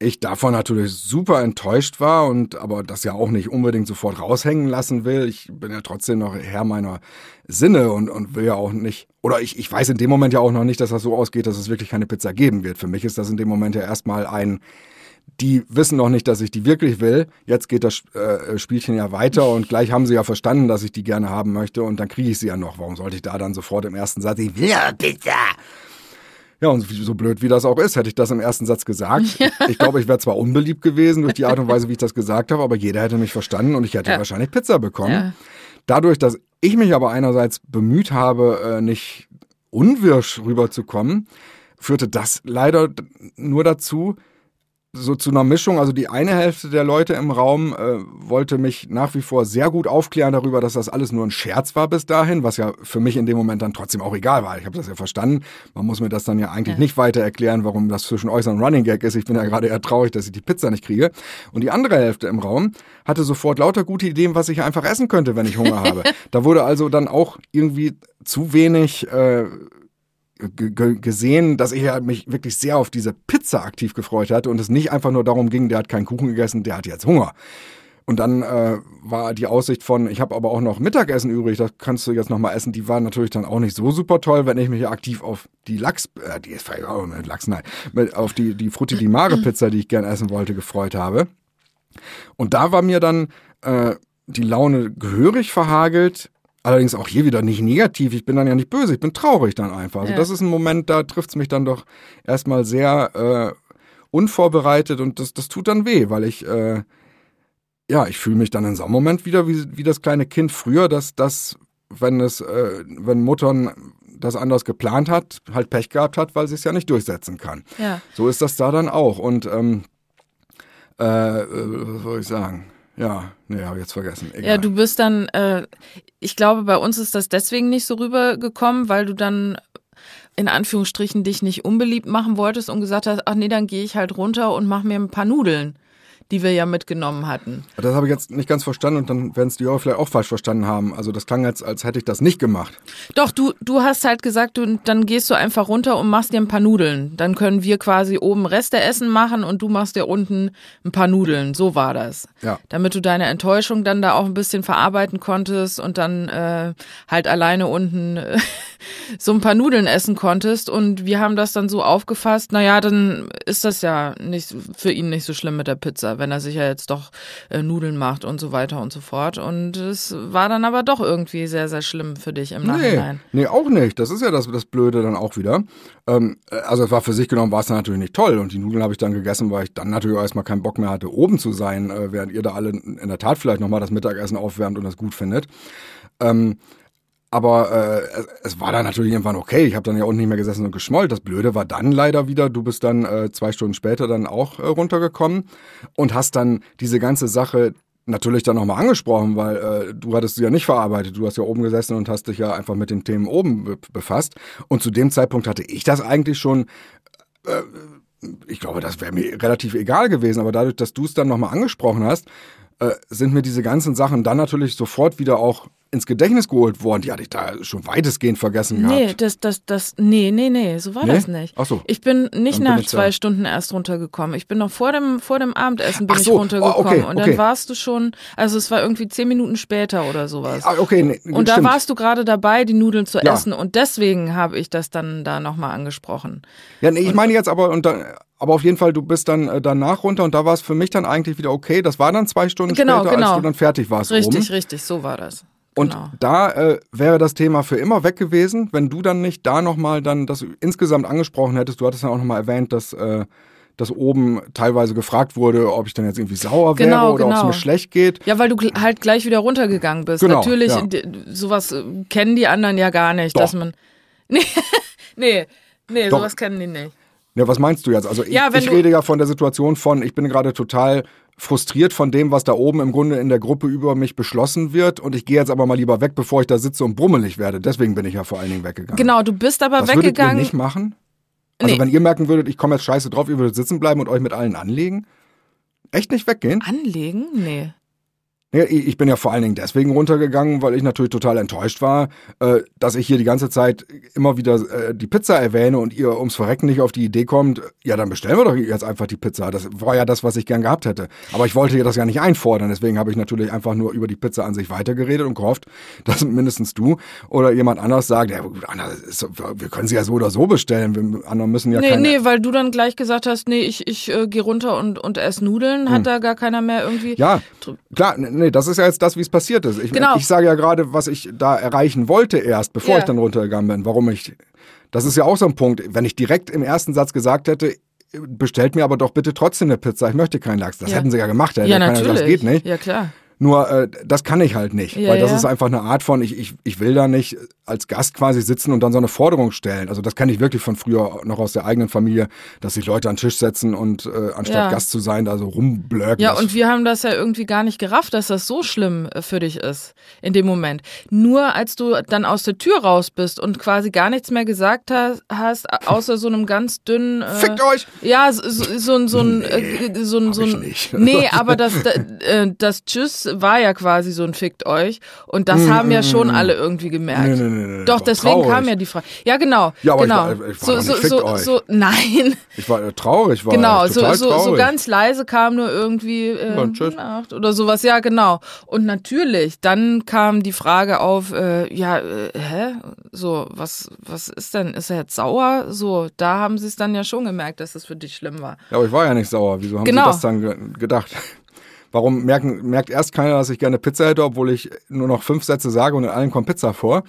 ich davon natürlich super enttäuscht war und aber das ja auch nicht unbedingt sofort raushängen lassen will. Ich bin ja trotzdem noch Herr meiner Sinne und, und will ja auch nicht, oder ich, ich weiß in dem Moment ja auch noch nicht, dass das so ausgeht, dass es wirklich keine Pizza geben wird. Für mich ist das in dem Moment ja erstmal ein, die wissen noch nicht, dass ich die wirklich will. Jetzt geht das äh, Spielchen ja weiter und gleich haben sie ja verstanden, dass ich die gerne haben möchte und dann kriege ich sie ja noch. Warum sollte ich da dann sofort im ersten Satz, ich will ja Pizza? Ja, und so blöd wie das auch ist, hätte ich das im ersten Satz gesagt. (laughs) Ja. Ich glaube, ich wäre zwar unbeliebt gewesen durch die Art und Weise, wie ich das gesagt habe, aber jeder hätte mich verstanden und ich hätte ja. wahrscheinlich Pizza bekommen. Ja. Dadurch, dass ich mich aber einerseits bemüht habe, äh, nicht unwirsch rüberzukommen, führte das leider nur dazu, so zu einer Mischung. Also die eine Hälfte der Leute im Raum äh, wollte mich nach wie vor sehr gut aufklären darüber, dass das alles nur ein Scherz war bis dahin, was ja für mich in dem Moment dann trotzdem auch egal war. Ich habe das ja verstanden. Man muss mir das dann ja eigentlich ja. nicht weiter erklären, warum das zwischen euch so ein Running Gag ist. Ich bin ja gerade eher traurig, dass ich die Pizza nicht kriege. Und die andere Hälfte im Raum hatte sofort lauter gute Ideen, was ich einfach essen könnte, wenn ich Hunger (laughs) habe. Da wurde also dann auch irgendwie zu wenig äh, gesehen, dass ich mich wirklich sehr auf diese Pizza aktiv gefreut hatte und es nicht einfach nur darum ging, der hat keinen Kuchen gegessen, der hat jetzt Hunger. Und dann äh, war die Aussicht von, ich habe aber auch noch Mittagessen übrig, das kannst du jetzt noch mal essen. Die war natürlich dann auch nicht so super toll, wenn ich mich aktiv auf die Lachs, äh, die ist auch mit Lachs, nein, mit, auf die die Frutti di Mare Pizza, die ich gern essen wollte, gefreut habe. Und da war mir dann äh, die Laune gehörig verhagelt, Allerdings auch hier wieder nicht negativ. Ich bin dann ja nicht böse, ich bin traurig dann einfach. Also ja. das ist ein Moment, da trifft es mich dann doch erstmal sehr äh, unvorbereitet und das, das tut dann weh, weil ich, äh, ja, ich fühle mich dann in so einem Moment wieder wie, wie das kleine Kind früher, dass das, wenn es, äh, wenn Muttern das anders geplant hat, halt Pech gehabt hat, weil sie es ja nicht durchsetzen kann. Ja. So ist das da dann auch. Und ähm, äh, äh was soll ich sagen? Ja, nee, habe ich jetzt vergessen. Egal. Ja, du bist dann, äh, ich glaube, bei uns ist das deswegen nicht so rübergekommen, weil du dann in Anführungsstrichen dich nicht unbeliebt machen wolltest und gesagt hast, ach nee, dann gehe ich halt runter und mach mir ein paar Nudeln die wir ja mitgenommen hatten. Das habe ich jetzt nicht ganz verstanden und dann werden es die auch vielleicht auch falsch verstanden haben. Also das klang jetzt, als hätte ich das nicht gemacht. Doch, du, du hast halt gesagt, du, dann gehst du einfach runter und machst dir ein paar Nudeln. Dann können wir quasi oben Reste essen machen und du machst dir unten ein paar Nudeln. So war das. Ja. Damit du deine Enttäuschung dann da auch ein bisschen verarbeiten konntest und dann äh, halt alleine unten äh, (laughs) so ein paar Nudeln essen konntest. Und wir haben das dann so aufgefasst, naja, dann ist das ja nicht für ihn nicht so schlimm mit der Pizza wenn er sich ja jetzt doch äh, Nudeln macht und so weiter und so fort. Und es war dann aber doch irgendwie sehr, sehr schlimm für dich im Nachhinein. Nee, nee auch nicht. Das ist ja das, das Blöde dann auch wieder. Ähm, also es war für sich genommen, war es dann natürlich nicht toll. Und die Nudeln habe ich dann gegessen, weil ich dann natürlich auch erstmal keinen Bock mehr hatte, oben zu sein, äh, während ihr da alle in der Tat vielleicht nochmal das Mittagessen aufwärmt und das gut findet. Ähm, aber äh, es war dann natürlich irgendwann okay. Ich habe dann ja unten nicht mehr gesessen und geschmollt. Das Blöde war dann leider wieder, du bist dann äh, zwei Stunden später dann auch äh, runtergekommen und hast dann diese ganze Sache natürlich dann nochmal angesprochen, weil äh, du hattest sie ja nicht verarbeitet. Du hast ja oben gesessen und hast dich ja einfach mit den Themen oben be befasst. Und zu dem Zeitpunkt hatte ich das eigentlich schon. Äh, ich glaube, das wäre mir relativ egal gewesen, aber dadurch, dass du es dann nochmal angesprochen hast, äh, sind mir diese ganzen Sachen dann natürlich sofort wieder auch ins Gedächtnis geholt worden. Die hatte ich da schon weitestgehend vergessen nee, gehabt. das, das, das, nee, nee, nee, so war nee? das nicht. Ach so. Ich bin nicht dann nach bin zwei da. Stunden erst runtergekommen. Ich bin noch vor dem, vor dem Abendessen bin so. ich runtergekommen. Oh, okay, und dann warst du schon, also es war irgendwie zehn Minuten später oder sowas. Ah, okay, nee, Und da warst du gerade dabei, die Nudeln zu ja. essen und deswegen habe ich das dann da nochmal angesprochen. Ja, nee, ich meine jetzt aber, und dann, aber auf jeden Fall, du bist dann äh, danach runter und da war es für mich dann eigentlich wieder okay. Das war dann zwei Stunden genau, später, genau. als du dann fertig warst. Richtig, oben. richtig, so war das. Und genau. da äh, wäre das Thema für immer weg gewesen, wenn du dann nicht da nochmal dann das insgesamt angesprochen hättest. Du hattest ja auch nochmal erwähnt, dass, äh, dass oben teilweise gefragt wurde, ob ich dann jetzt irgendwie sauer wäre genau, oder genau. ob es mir schlecht geht. Ja, weil du halt gleich wieder runtergegangen bist. Genau, Natürlich, ja. sowas äh, kennen die anderen ja gar nicht, Doch. dass man. Nee, (laughs) nee, nee sowas kennen die nicht. Ja, was meinst du jetzt? Also ich, ja, ich rede ja von der Situation von, ich bin gerade total frustriert von dem, was da oben im Grunde in der Gruppe über mich beschlossen wird und ich gehe jetzt aber mal lieber weg, bevor ich da sitze und brummelig werde. Deswegen bin ich ja vor allen Dingen weggegangen. Genau, du bist aber das weggegangen. Das würdet ihr nicht machen? Also nee. wenn ihr merken würdet, ich komme jetzt scheiße drauf, ihr würdet sitzen bleiben und euch mit allen anlegen? echt nicht weggehen? Anlegen? Nee. Ich bin ja vor allen Dingen deswegen runtergegangen, weil ich natürlich total enttäuscht war, äh, dass ich hier die ganze Zeit immer wieder äh, die Pizza erwähne und ihr ums Verrecken nicht auf die Idee kommt, ja, dann bestellen wir doch jetzt einfach die Pizza. Das war ja das, was ich gern gehabt hätte. Aber ich wollte ja das ja nicht einfordern, deswegen habe ich natürlich einfach nur über die Pizza an sich weitergeredet und gehofft, (laughs) dass mindestens du oder jemand anders sagt, ja, wir können sie ja so oder so bestellen. Wir anderen müssen ja Nee, keine... nee, weil du dann gleich gesagt hast, nee, ich, ich äh, gehe runter und, und esse Nudeln, hat da gar keiner mehr irgendwie. Hm. Ja, klar, nee, das ist ja jetzt das, wie es passiert ist. Ich, Genau. ich sage ja gerade, was ich da erreichen wollte erst, bevor Ja. ich dann runtergegangen bin. Warum ich, das ist ja auch so ein Punkt. Wenn ich direkt im ersten Satz gesagt hätte, bestellt mir aber doch bitte trotzdem eine Pizza, ich möchte keinen Lachs. Das Ja. hätten sie ja gemacht. Hätte Ja, keiner gesagt, natürlich. Das geht nicht. Ja, klar. Nur äh, das kann ich halt nicht, Ja, weil das ja. ist einfach eine Art von, ich, ich, ich will da nicht als Gast quasi sitzen und dann so eine Forderung stellen. Also das kenne ich wirklich von früher noch aus der eigenen Familie, dass sich Leute an den Tisch setzen und äh, anstatt Ja. Gast zu sein, da so rumblöcken. Ja, und wir haben das ja irgendwie gar nicht gerafft, dass das so schlimm äh, für dich ist in dem Moment. Nur als du dann aus der Tür raus bist und quasi gar nichts mehr gesagt hast, hast außer so einem ganz dünnen. Äh, Fickt euch! Ja, so, so, so, ein- so ein, äh, so ein, so ich ein, nicht. nee, (laughs) aber das, da- äh, das Tschüss war ja quasi so ein Fickt euch und das haben ja schon alle irgendwie gemerkt. Nee, nee, nee, Doch, deswegen traurig. kam ja die Frage. Ja, genau. Ja, aber ich genau. war- ich war so, nicht so, Fickt so, euch. so, nein. Ich war äh, traurig, war Genau, ich so, so, so ganz leise kam nur irgendwie äh, Ja, oder sowas. Ja, genau. Und natürlich, dann kam die Frage auf, äh, ja, äh, hä? So, was, was ist denn? Ist er jetzt sauer? So, da haben sie es dann ja schon gemerkt, dass das für dich schlimm war. Ja, aber ich war ja nicht sauer. Wieso haben Genau. Sie das dann ge gedacht? Warum merken, merkt erst keiner, dass ich gerne Pizza hätte, obwohl ich nur noch fünf Sätze sage und in allen kommt Pizza vor?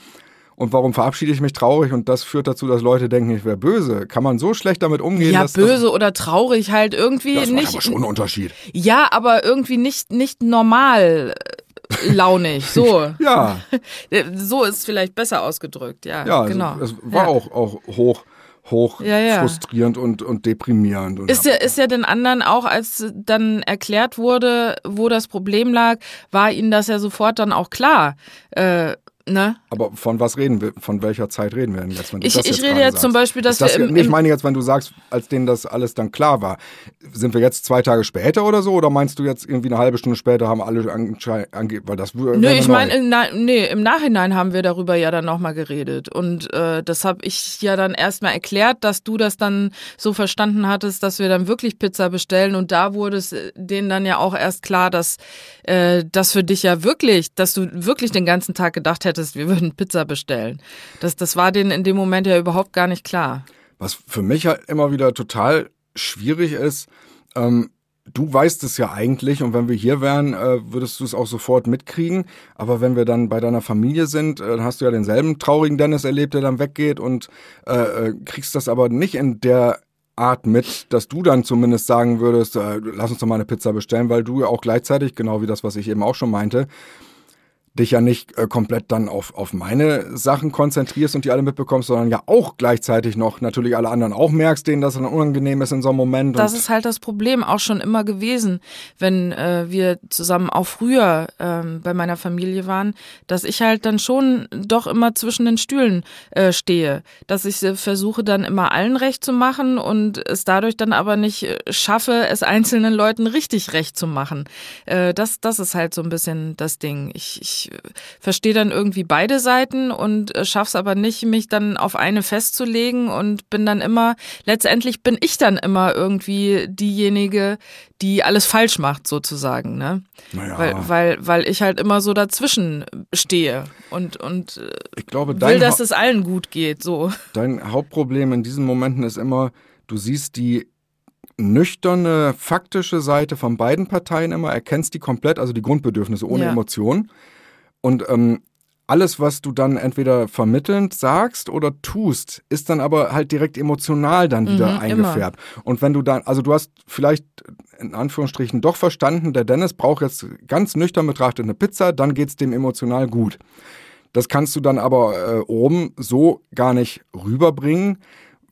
Und warum verabschiede ich mich traurig und das führt dazu, dass Leute denken, ich wäre böse? Kann man so schlecht damit umgehen? Ja, böse oder traurig halt irgendwie Das, das macht nicht. aber schon einen Unterschied. Ja, aber irgendwie nicht, nicht normal äh, launig. So. (laughs) Ja, (laughs) so ist vielleicht besser ausgedrückt. Ja, ja, also genau. es war ja. auch, auch hoch, hoch Ja, ja. frustrierend und, und deprimierend. Und Ist ja, ist ja den anderen auch, als dann erklärt wurde, wo das Problem lag, war ihnen das ja sofort dann auch klar. Äh, ne? Aber von was reden wir? Von welcher Zeit reden wir denn jetzt? Wenn Ich- das ich jetzt rede jetzt zum sagst? Beispiel, dass das, wir im- ich meine jetzt, wenn du sagst, als denen das alles dann klar war, sind wir jetzt zwei Tage später oder so? Oder meinst du jetzt irgendwie eine halbe Stunde später haben alle ange, ange weil das Nö, ich meine, nee, im Nachhinein haben wir darüber ja dann nochmal geredet. Und äh, das habe ich ja dann erstmal erklärt, dass du das dann so verstanden hattest, dass wir dann wirklich Pizza bestellen. Und da wurde es äh, denen dann ja auch erst klar, dass äh, das für dich ja wirklich, dass du wirklich den ganzen Tag gedacht hättest, wir würden Pizza bestellen. Das, das war denen in dem Moment ja überhaupt gar nicht klar. Was für mich halt immer wieder total schwierig ist, ähm, du weißt es ja eigentlich und wenn wir hier wären, äh, würdest du es auch sofort mitkriegen. Aber wenn wir dann bei deiner Familie sind, äh, dann hast du ja denselben traurigen Dennis erlebt, der dann weggeht und äh, äh, kriegst das aber nicht in der Art mit, dass du dann zumindest sagen würdest, äh, lass uns doch mal eine Pizza bestellen, weil du ja auch gleichzeitig, genau wie das, was ich eben auch schon meinte, dich ja nicht äh, komplett dann auf, auf meine Sachen konzentrierst und die alle mitbekommst, sondern ja auch gleichzeitig noch natürlich alle anderen auch merkst, denen das dann unangenehm ist in so einem Moment. Das ist halt das Problem auch schon immer gewesen, wenn äh, wir zusammen auch früher ähm, bei meiner Familie waren, dass ich halt dann schon doch immer zwischen den Stühlen äh, stehe, dass ich äh, versuche dann immer allen recht zu machen und es dadurch dann aber nicht äh, schaffe, es einzelnen Leuten richtig recht zu machen. Äh, das, das ist halt so ein bisschen das Ding. Ich, ich äh, verstehe dann irgendwie beide Seiten und äh, schaff's aber nicht, mich dann auf eine festzulegen und bin dann immer, letztendlich bin ich dann immer irgendwie diejenige, die alles falsch macht, sozusagen, ne? Naja. Weil, weil, weil ich halt immer so dazwischen stehe und, und äh, ich glaube, will, dass Hau- es allen gut geht, so. dein Hauptproblem in diesen Momenten ist immer, du siehst die nüchterne, faktische Seite von beiden Parteien immer, erkennst die komplett, also die Grundbedürfnisse ohne Ja. Emotion. Und ähm, alles, was du dann entweder vermittelnd sagst oder tust, ist dann aber halt direkt emotional dann wieder Mhm, eingefärbt. Und wenn du dann, also du hast vielleicht in Anführungsstrichen doch verstanden, der Dennis braucht jetzt ganz nüchtern betrachtet eine Pizza, dann geht's dem emotional gut. Das kannst du dann aber äh, oben so gar nicht rüberbringen,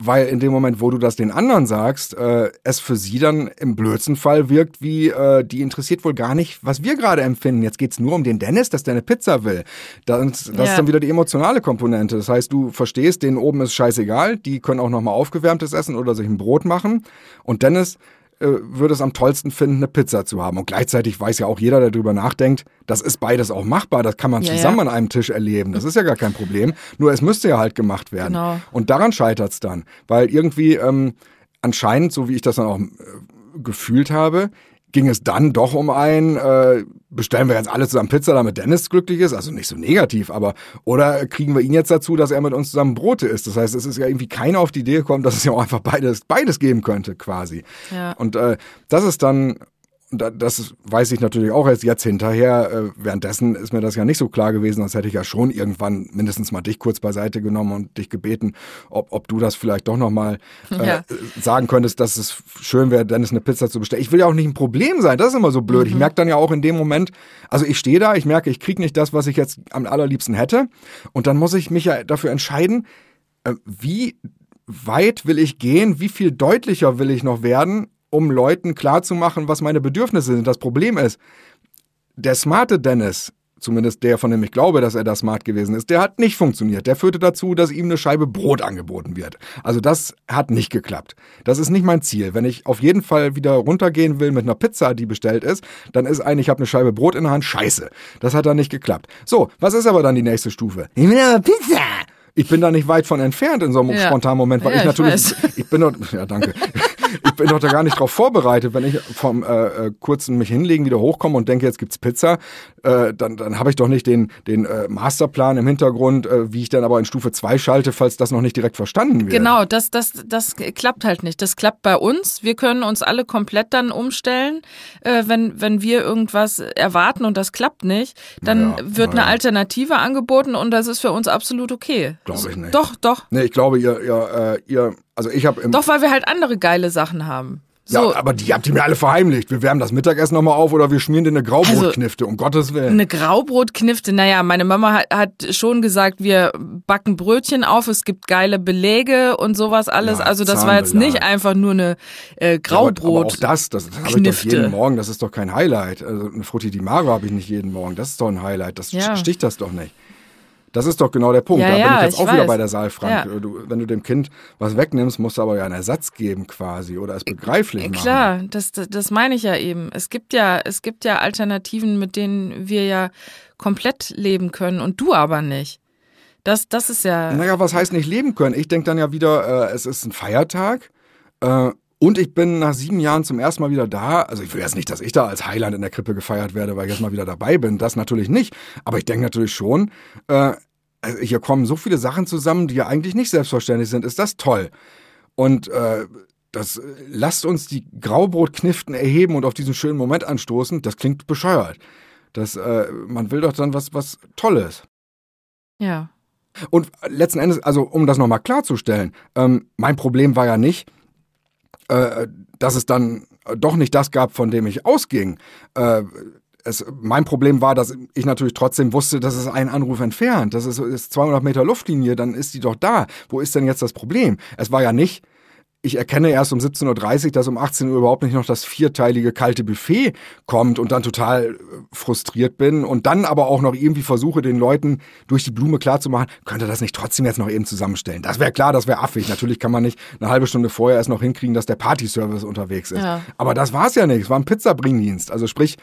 weil in dem Moment, wo du das den anderen sagst, äh, es für sie dann im blödsten Fall wirkt wie, äh, die interessiert wohl gar nicht, was wir gerade empfinden. Jetzt geht's nur um den Dennis, dass der eine Pizza will. Das, das Ja. ist dann wieder die emotionale Komponente. Das heißt, du verstehst, denen oben ist scheißegal, die können auch nochmal aufgewärmtes essen oder sich ein Brot machen. Und Dennis würde es am tollsten finden, eine Pizza zu haben. Und gleichzeitig weiß ja auch jeder, der darüber nachdenkt, das ist beides auch machbar. Das kann man Ja, zusammen ja. an einem Tisch erleben. Das ist ja gar kein Problem. Nur es müsste ja halt gemacht werden. Genau. Und daran scheitert es dann. Weil irgendwie ähm, anscheinend, so wie ich das dann auch äh, gefühlt habe, ging es dann doch um ein, äh, bestellen wir jetzt alle zusammen Pizza, damit Dennis glücklich ist, also nicht so negativ, aber oder kriegen wir ihn jetzt dazu, dass er mit uns zusammen Brote isst. Das heißt, es ist ja irgendwie keiner auf die Idee gekommen, dass es ja auch einfach beides, beides geben könnte, quasi. Ja. Und äh, das ist dann, da- das weiß ich natürlich auch erst jetzt hinterher. Äh, währenddessen ist mir das ja nicht so klar gewesen, sonst hätte ich ja schon irgendwann mindestens mal dich kurz beiseite genommen und dich gebeten, ob, ob du das vielleicht doch nochmal äh, Ja. sagen könntest, dass es schön wäre, Dennis eine Pizza zu bestellen. Ich will ja auch nicht ein Problem sein, das ist immer so blöd. Ich merke dann ja auch in dem Moment, also ich stehe da, ich merke, ich kriege nicht das, was ich jetzt am allerliebsten hätte. Und dann muss ich mich ja dafür entscheiden, äh, wie weit will ich gehen, wie viel deutlicher will ich noch werden, um Leuten klarzumachen, was meine Bedürfnisse sind. Das Problem ist, der smarte Dennis, zumindest der, von dem ich glaube, dass er da smart gewesen ist, der hat nicht funktioniert. Der führte dazu, dass ihm eine Scheibe Brot angeboten wird. Also das hat nicht geklappt. Das ist nicht mein Ziel. Wenn ich auf jeden Fall wieder runtergehen will mit einer Pizza, die bestellt ist, dann ist eigentlich, ich habe eine Scheibe Brot in der Hand, scheiße. Das hat dann nicht geklappt. So, was ist aber dann die nächste Stufe? Ich will aber Pizza. Ich bin da nicht weit von entfernt in so einem Ja. spontanen Moment, weil Ja, ich ich natürlich, weiß. ich bin doch, ja danke, (laughs) ich bin doch da gar nicht drauf vorbereitet, wenn ich vom äh, äh, kurzen mich hinlegen wieder hochkomme und denke, jetzt gibt's Pizza, äh, dann, dann habe ich doch nicht den, den äh, Masterplan im Hintergrund, äh, wie ich dann aber in Stufe 2 schalte, falls das noch nicht direkt verstanden wird. Genau, das, das, das klappt halt nicht. Das klappt bei uns. Wir können uns alle komplett dann umstellen. Äh, wenn, wenn wir irgendwas erwarten und das klappt nicht, dann Naja, wird eine naja. Alternative angeboten und das ist für uns absolut okay. Glaube ich nicht. Doch, doch. Nee, ich glaube, ihr, ihr, äh, ihr also ich habe Doch, weil wir halt andere geile Sachen haben. So, ja, aber die habt ihr mir alle verheimlicht. Wir wärmen das Mittagessen nochmal auf oder wir schmieren dir eine Graubrotknifte, um Gottes Willen. Eine Graubrotknifte, naja, meine Mama hat, hat schon gesagt, wir backen Brötchen auf, es gibt geile Beläge und sowas alles. Ja, also das war jetzt nicht einfach nur eine äh, Ja, aber- Graubrot. Aber auch das, das, das habe ich doch jeden Morgen. Das ist doch kein Highlight. Also eine Frutti di Mare habe ich nicht jeden Morgen. Das ist doch ein Highlight. Das Ja. sticht das doch nicht. Das ist doch genau der Punkt. Ja, da bin ja, ich jetzt ich auch wieder weiß. bei der Saalfrank. Ja. Du, wenn du dem Kind was wegnimmst, musst du aber ja einen Ersatz geben quasi oder es begreiflich machen. Klar, das, das, das meine ich ja eben. Es gibt ja, es gibt ja Alternativen, mit denen wir ja komplett leben können und du aber nicht. Das, das ist ja. Naja, was heißt nicht leben können? Ich denke dann ja wieder, äh, es ist ein Feiertag. Äh, und ich bin nach sieben Jahren zum ersten Mal wieder da. Also ich will jetzt nicht, dass ich da als Heiland in der Krippe gefeiert werde, weil ich jetzt mal wieder dabei bin. Das natürlich nicht. Aber ich denke natürlich schon, äh, also hier kommen so viele Sachen zusammen, die ja eigentlich nicht selbstverständlich sind. Ist das toll? Und äh, das äh, lasst uns die Graubrotkniften erheben und auf diesen schönen Moment anstoßen. Das klingt bescheuert. Das, äh, man will doch dann was, was Tolles. Ja. Und letzten Endes, also um das nochmal klarzustellen, ähm, mein Problem war ja nicht, äh, dass es dann doch nicht das gab, von dem ich ausging. Äh, es, mein Problem war, dass ich natürlich trotzdem wusste, dass es einen Anruf entfernt. Das ist, ist 200 Meter Luftlinie, dann ist die doch da. Wo ist denn jetzt das Problem? Es war ja nicht, ich erkenne erst um 17.30 Uhr, dass um 18 Uhr überhaupt nicht noch das vierteilige kalte Buffet kommt und dann total äh, frustriert bin und dann aber auch noch irgendwie versuche, den Leuten durch die Blume klarzumachen, könnte das nicht trotzdem jetzt noch eben zusammenstellen. Das wäre klar, das wäre affig. Natürlich kann man nicht eine halbe Stunde vorher erst noch hinkriegen, dass der Partyservice unterwegs ist. Ja. Aber das war es ja nicht. Es war ein Pizzabringdienst. Also sprich,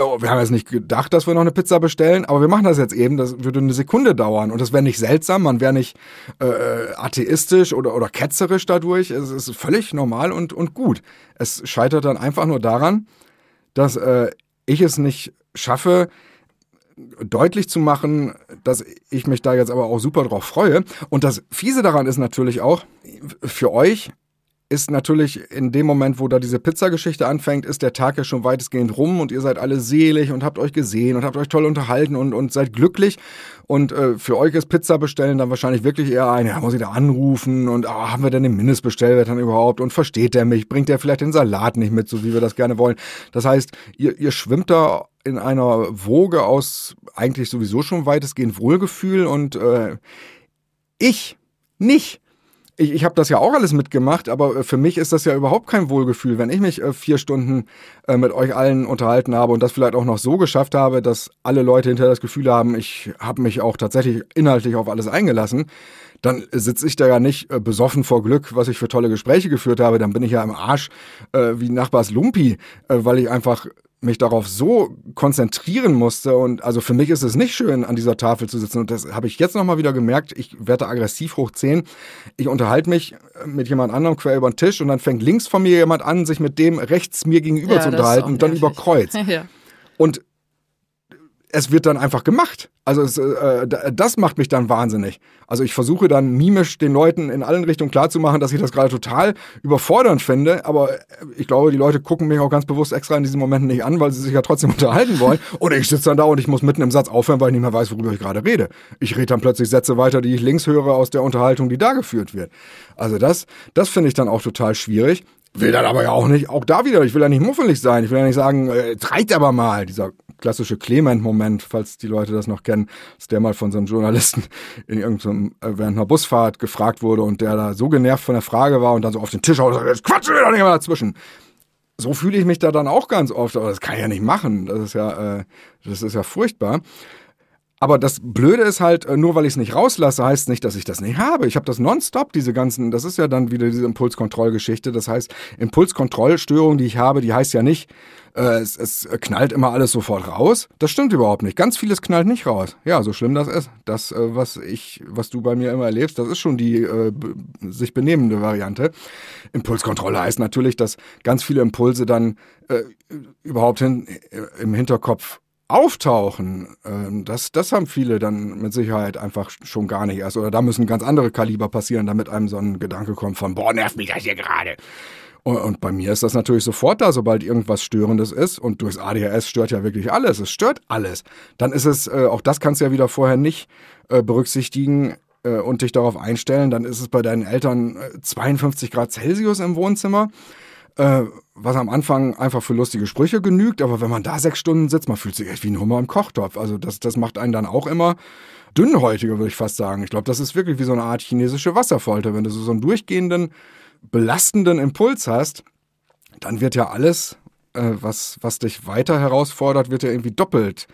Oh, wir haben jetzt nicht gedacht, dass wir noch eine Pizza bestellen, aber wir machen das jetzt eben. Das würde eine Sekunde dauern und das wäre nicht seltsam, man wäre nicht äh, atheistisch oder, oder ketzerisch dadurch. Es ist völlig normal und, und gut. Es scheitert dann einfach nur daran, dass äh, ich es nicht schaffe, deutlich zu machen, dass ich mich da jetzt aber auch super drauf freue. Und das Fiese daran ist natürlich auch, für euch ist natürlich in dem Moment, wo da diese Pizzageschichte anfängt, ist der Tag ja schon weitestgehend rum und ihr seid alle selig und habt euch gesehen und habt euch toll unterhalten und, und seid glücklich. Und äh, für euch ist Pizza bestellen dann wahrscheinlich wirklich eher ein, ja, muss ich da anrufen und ah, haben wir denn den Mindestbestellwert dann überhaupt und versteht der mich, bringt der vielleicht den Salat nicht mit, so wie wir das gerne wollen. Das heißt, ihr, ihr schwimmt da in einer Woge aus eigentlich sowieso schon weitestgehend Wohlgefühl und äh, ich nicht. Ich, ich habe das ja auch alles mitgemacht, aber äh, für mich ist das ja überhaupt kein Wohlgefühl, wenn ich mich äh, vier Stunden äh, mit euch allen unterhalten habe und das vielleicht auch noch so geschafft habe, dass alle Leute hinterher das Gefühl haben, ich habe mich auch tatsächlich inhaltlich auf alles eingelassen, dann sitze ich da ja nicht äh, besoffen vor Glück, was ich für tolle Gespräche geführt habe. Dann bin ich ja im Arsch äh, wie Nachbars Lumpi, äh, weil ich einfach mich darauf so konzentrieren musste und also für mich ist es nicht schön an dieser Tafel zu sitzen und das habe ich jetzt nochmal wieder gemerkt, ich werde aggressiv hoch 10, ich unterhalte mich mit jemand anderem quer über den Tisch und dann fängt links von mir jemand an, sich mit dem rechts mir gegenüber Ja, zu unterhalten und dann nervig. überkreuzt. (laughs) Ja. Und es wird dann einfach gemacht. Also es, äh, da- das macht mich dann wahnsinnig. Also ich versuche dann mimisch den Leuten in allen Richtungen klarzumachen, dass ich das gerade total überfordernd finde. Aber äh, ich glaube, die Leute gucken mich auch ganz bewusst extra in diesen Momenten nicht an, weil sie sich ja trotzdem (laughs) unterhalten wollen. Oder ich sitze dann da und ich muss mitten im Satz aufhören, weil ich nicht mehr weiß, worüber ich gerade rede. Ich rede dann plötzlich Sätze weiter, die ich links höre aus der Unterhaltung, die da geführt wird. Also das, das finde ich dann auch total schwierig. Will dann aber ja auch nicht, auch da wieder, ich will ja nicht muffelig sein. Ich will ja nicht sagen, äh, reicht aber mal. Dieser klassische Clement-Moment, falls die Leute das noch kennen, dass der mal von so einem Journalisten in irgendeinem, äh, während einer Busfahrt gefragt wurde und der da so genervt von der Frage war und dann so auf den Tisch haut und sagt, jetzt quatschen wir doch nicht mal dazwischen. So fühle ich mich da dann auch ganz oft, aber das kann ich ja nicht machen. Das ist ja, äh, das ist ja furchtbar. Aber das Blöde ist halt, äh, nur weil ich es nicht rauslasse, heißt nicht, dass ich das nicht habe. Ich habe das nonstop, diese ganzen, das ist ja dann wieder diese Impulskontrollgeschichte. Das heißt, Impulskontrollstörung, die ich habe, die heißt ja nicht, äh, es, es knallt immer alles sofort raus. Das stimmt überhaupt nicht. Ganz vieles knallt nicht raus. Ja, so schlimm das ist. Das, äh, was ich, was du bei mir immer erlebst, das ist schon die äh, sich benehmende Variante. Impulskontrolle heißt natürlich, dass ganz viele Impulse dann äh, überhaupt hin, äh, im Hinterkopf auftauchen, ähm, das, das haben viele dann mit Sicherheit einfach schon gar nicht erst. Oder da müssen ganz andere Kaliber passieren, damit einem so ein Gedanke kommt von, boah, nervt mich das hier gerade. Und, bei mir ist das natürlich sofort da, sobald irgendwas Störendes ist. Und durchs ADHS stört ja wirklich alles. Es stört alles. Dann ist es, äh, auch das kannst du ja wieder vorher nicht äh, berücksichtigen äh, und dich darauf einstellen. Dann ist es bei deinen Eltern äh, 52 Grad Celsius im Wohnzimmer äh, was am Anfang einfach für lustige Sprüche genügt, aber wenn man da sechs Stunden sitzt, man fühlt sich echt wie ein Hummer im Kochtopf. Also das, das macht einen dann auch immer dünnhäutiger, würde ich fast sagen. Ich glaube, das ist wirklich wie so eine Art chinesische Wasserfolter. Wenn du so, einen durchgehenden, belastenden Impuls hast, dann wird ja alles, äh, was, was dich weiter herausfordert, wird ja irgendwie doppelt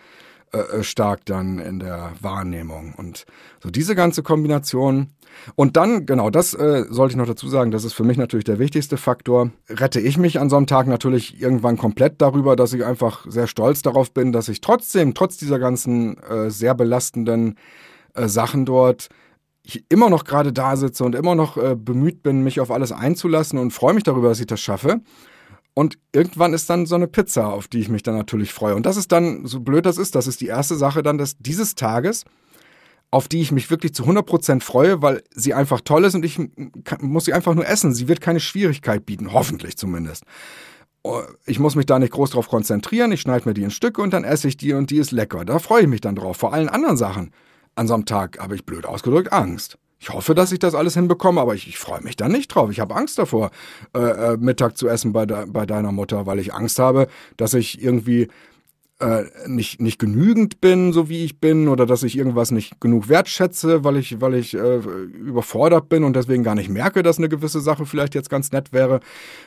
äh, stark dann in der Wahrnehmung. Und so diese ganze Kombination. Und dann, genau, das äh, sollte ich noch dazu sagen, das ist für mich natürlich der wichtigste Faktor. Rette ich mich an so einem Tag natürlich irgendwann komplett darüber, dass ich einfach sehr stolz darauf bin, dass ich trotzdem, trotz dieser ganzen äh, sehr belastenden äh, Sachen dort, ich immer noch gerade da sitze und immer noch äh, bemüht bin, mich auf alles einzulassen und freue mich darüber, dass ich das schaffe. Und irgendwann ist dann so eine Pizza, auf die ich mich dann natürlich freue. Und das ist dann, so blöd das ist, das ist die erste Sache dann des, dieses Tages, auf die ich mich wirklich zu 100% freue, weil sie einfach toll ist und ich muss sie einfach nur essen. Sie wird keine Schwierigkeit bieten, hoffentlich zumindest. Oh, Ich muss mich da nicht groß drauf konzentrieren, ich schneide mir die in Stücke und dann esse ich die und die ist lecker. Da freue ich mich dann drauf. Vor allen anderen Sachen an so einem Tag habe ich blöd ausgedrückt Angst. Ich hoffe, dass ich das alles hinbekomme, aber ich, ich freue mich da nicht drauf. Ich habe Angst davor, äh, äh, Mittag zu essen bei, de, bei deiner Mutter, weil ich Angst habe, dass ich irgendwie äh, nicht, nicht genügend bin, so wie ich bin, oder dass ich irgendwas nicht genug wertschätze, weil ich, weil ich äh, überfordert bin und deswegen gar nicht merke, dass eine gewisse Sache vielleicht jetzt ganz nett wäre.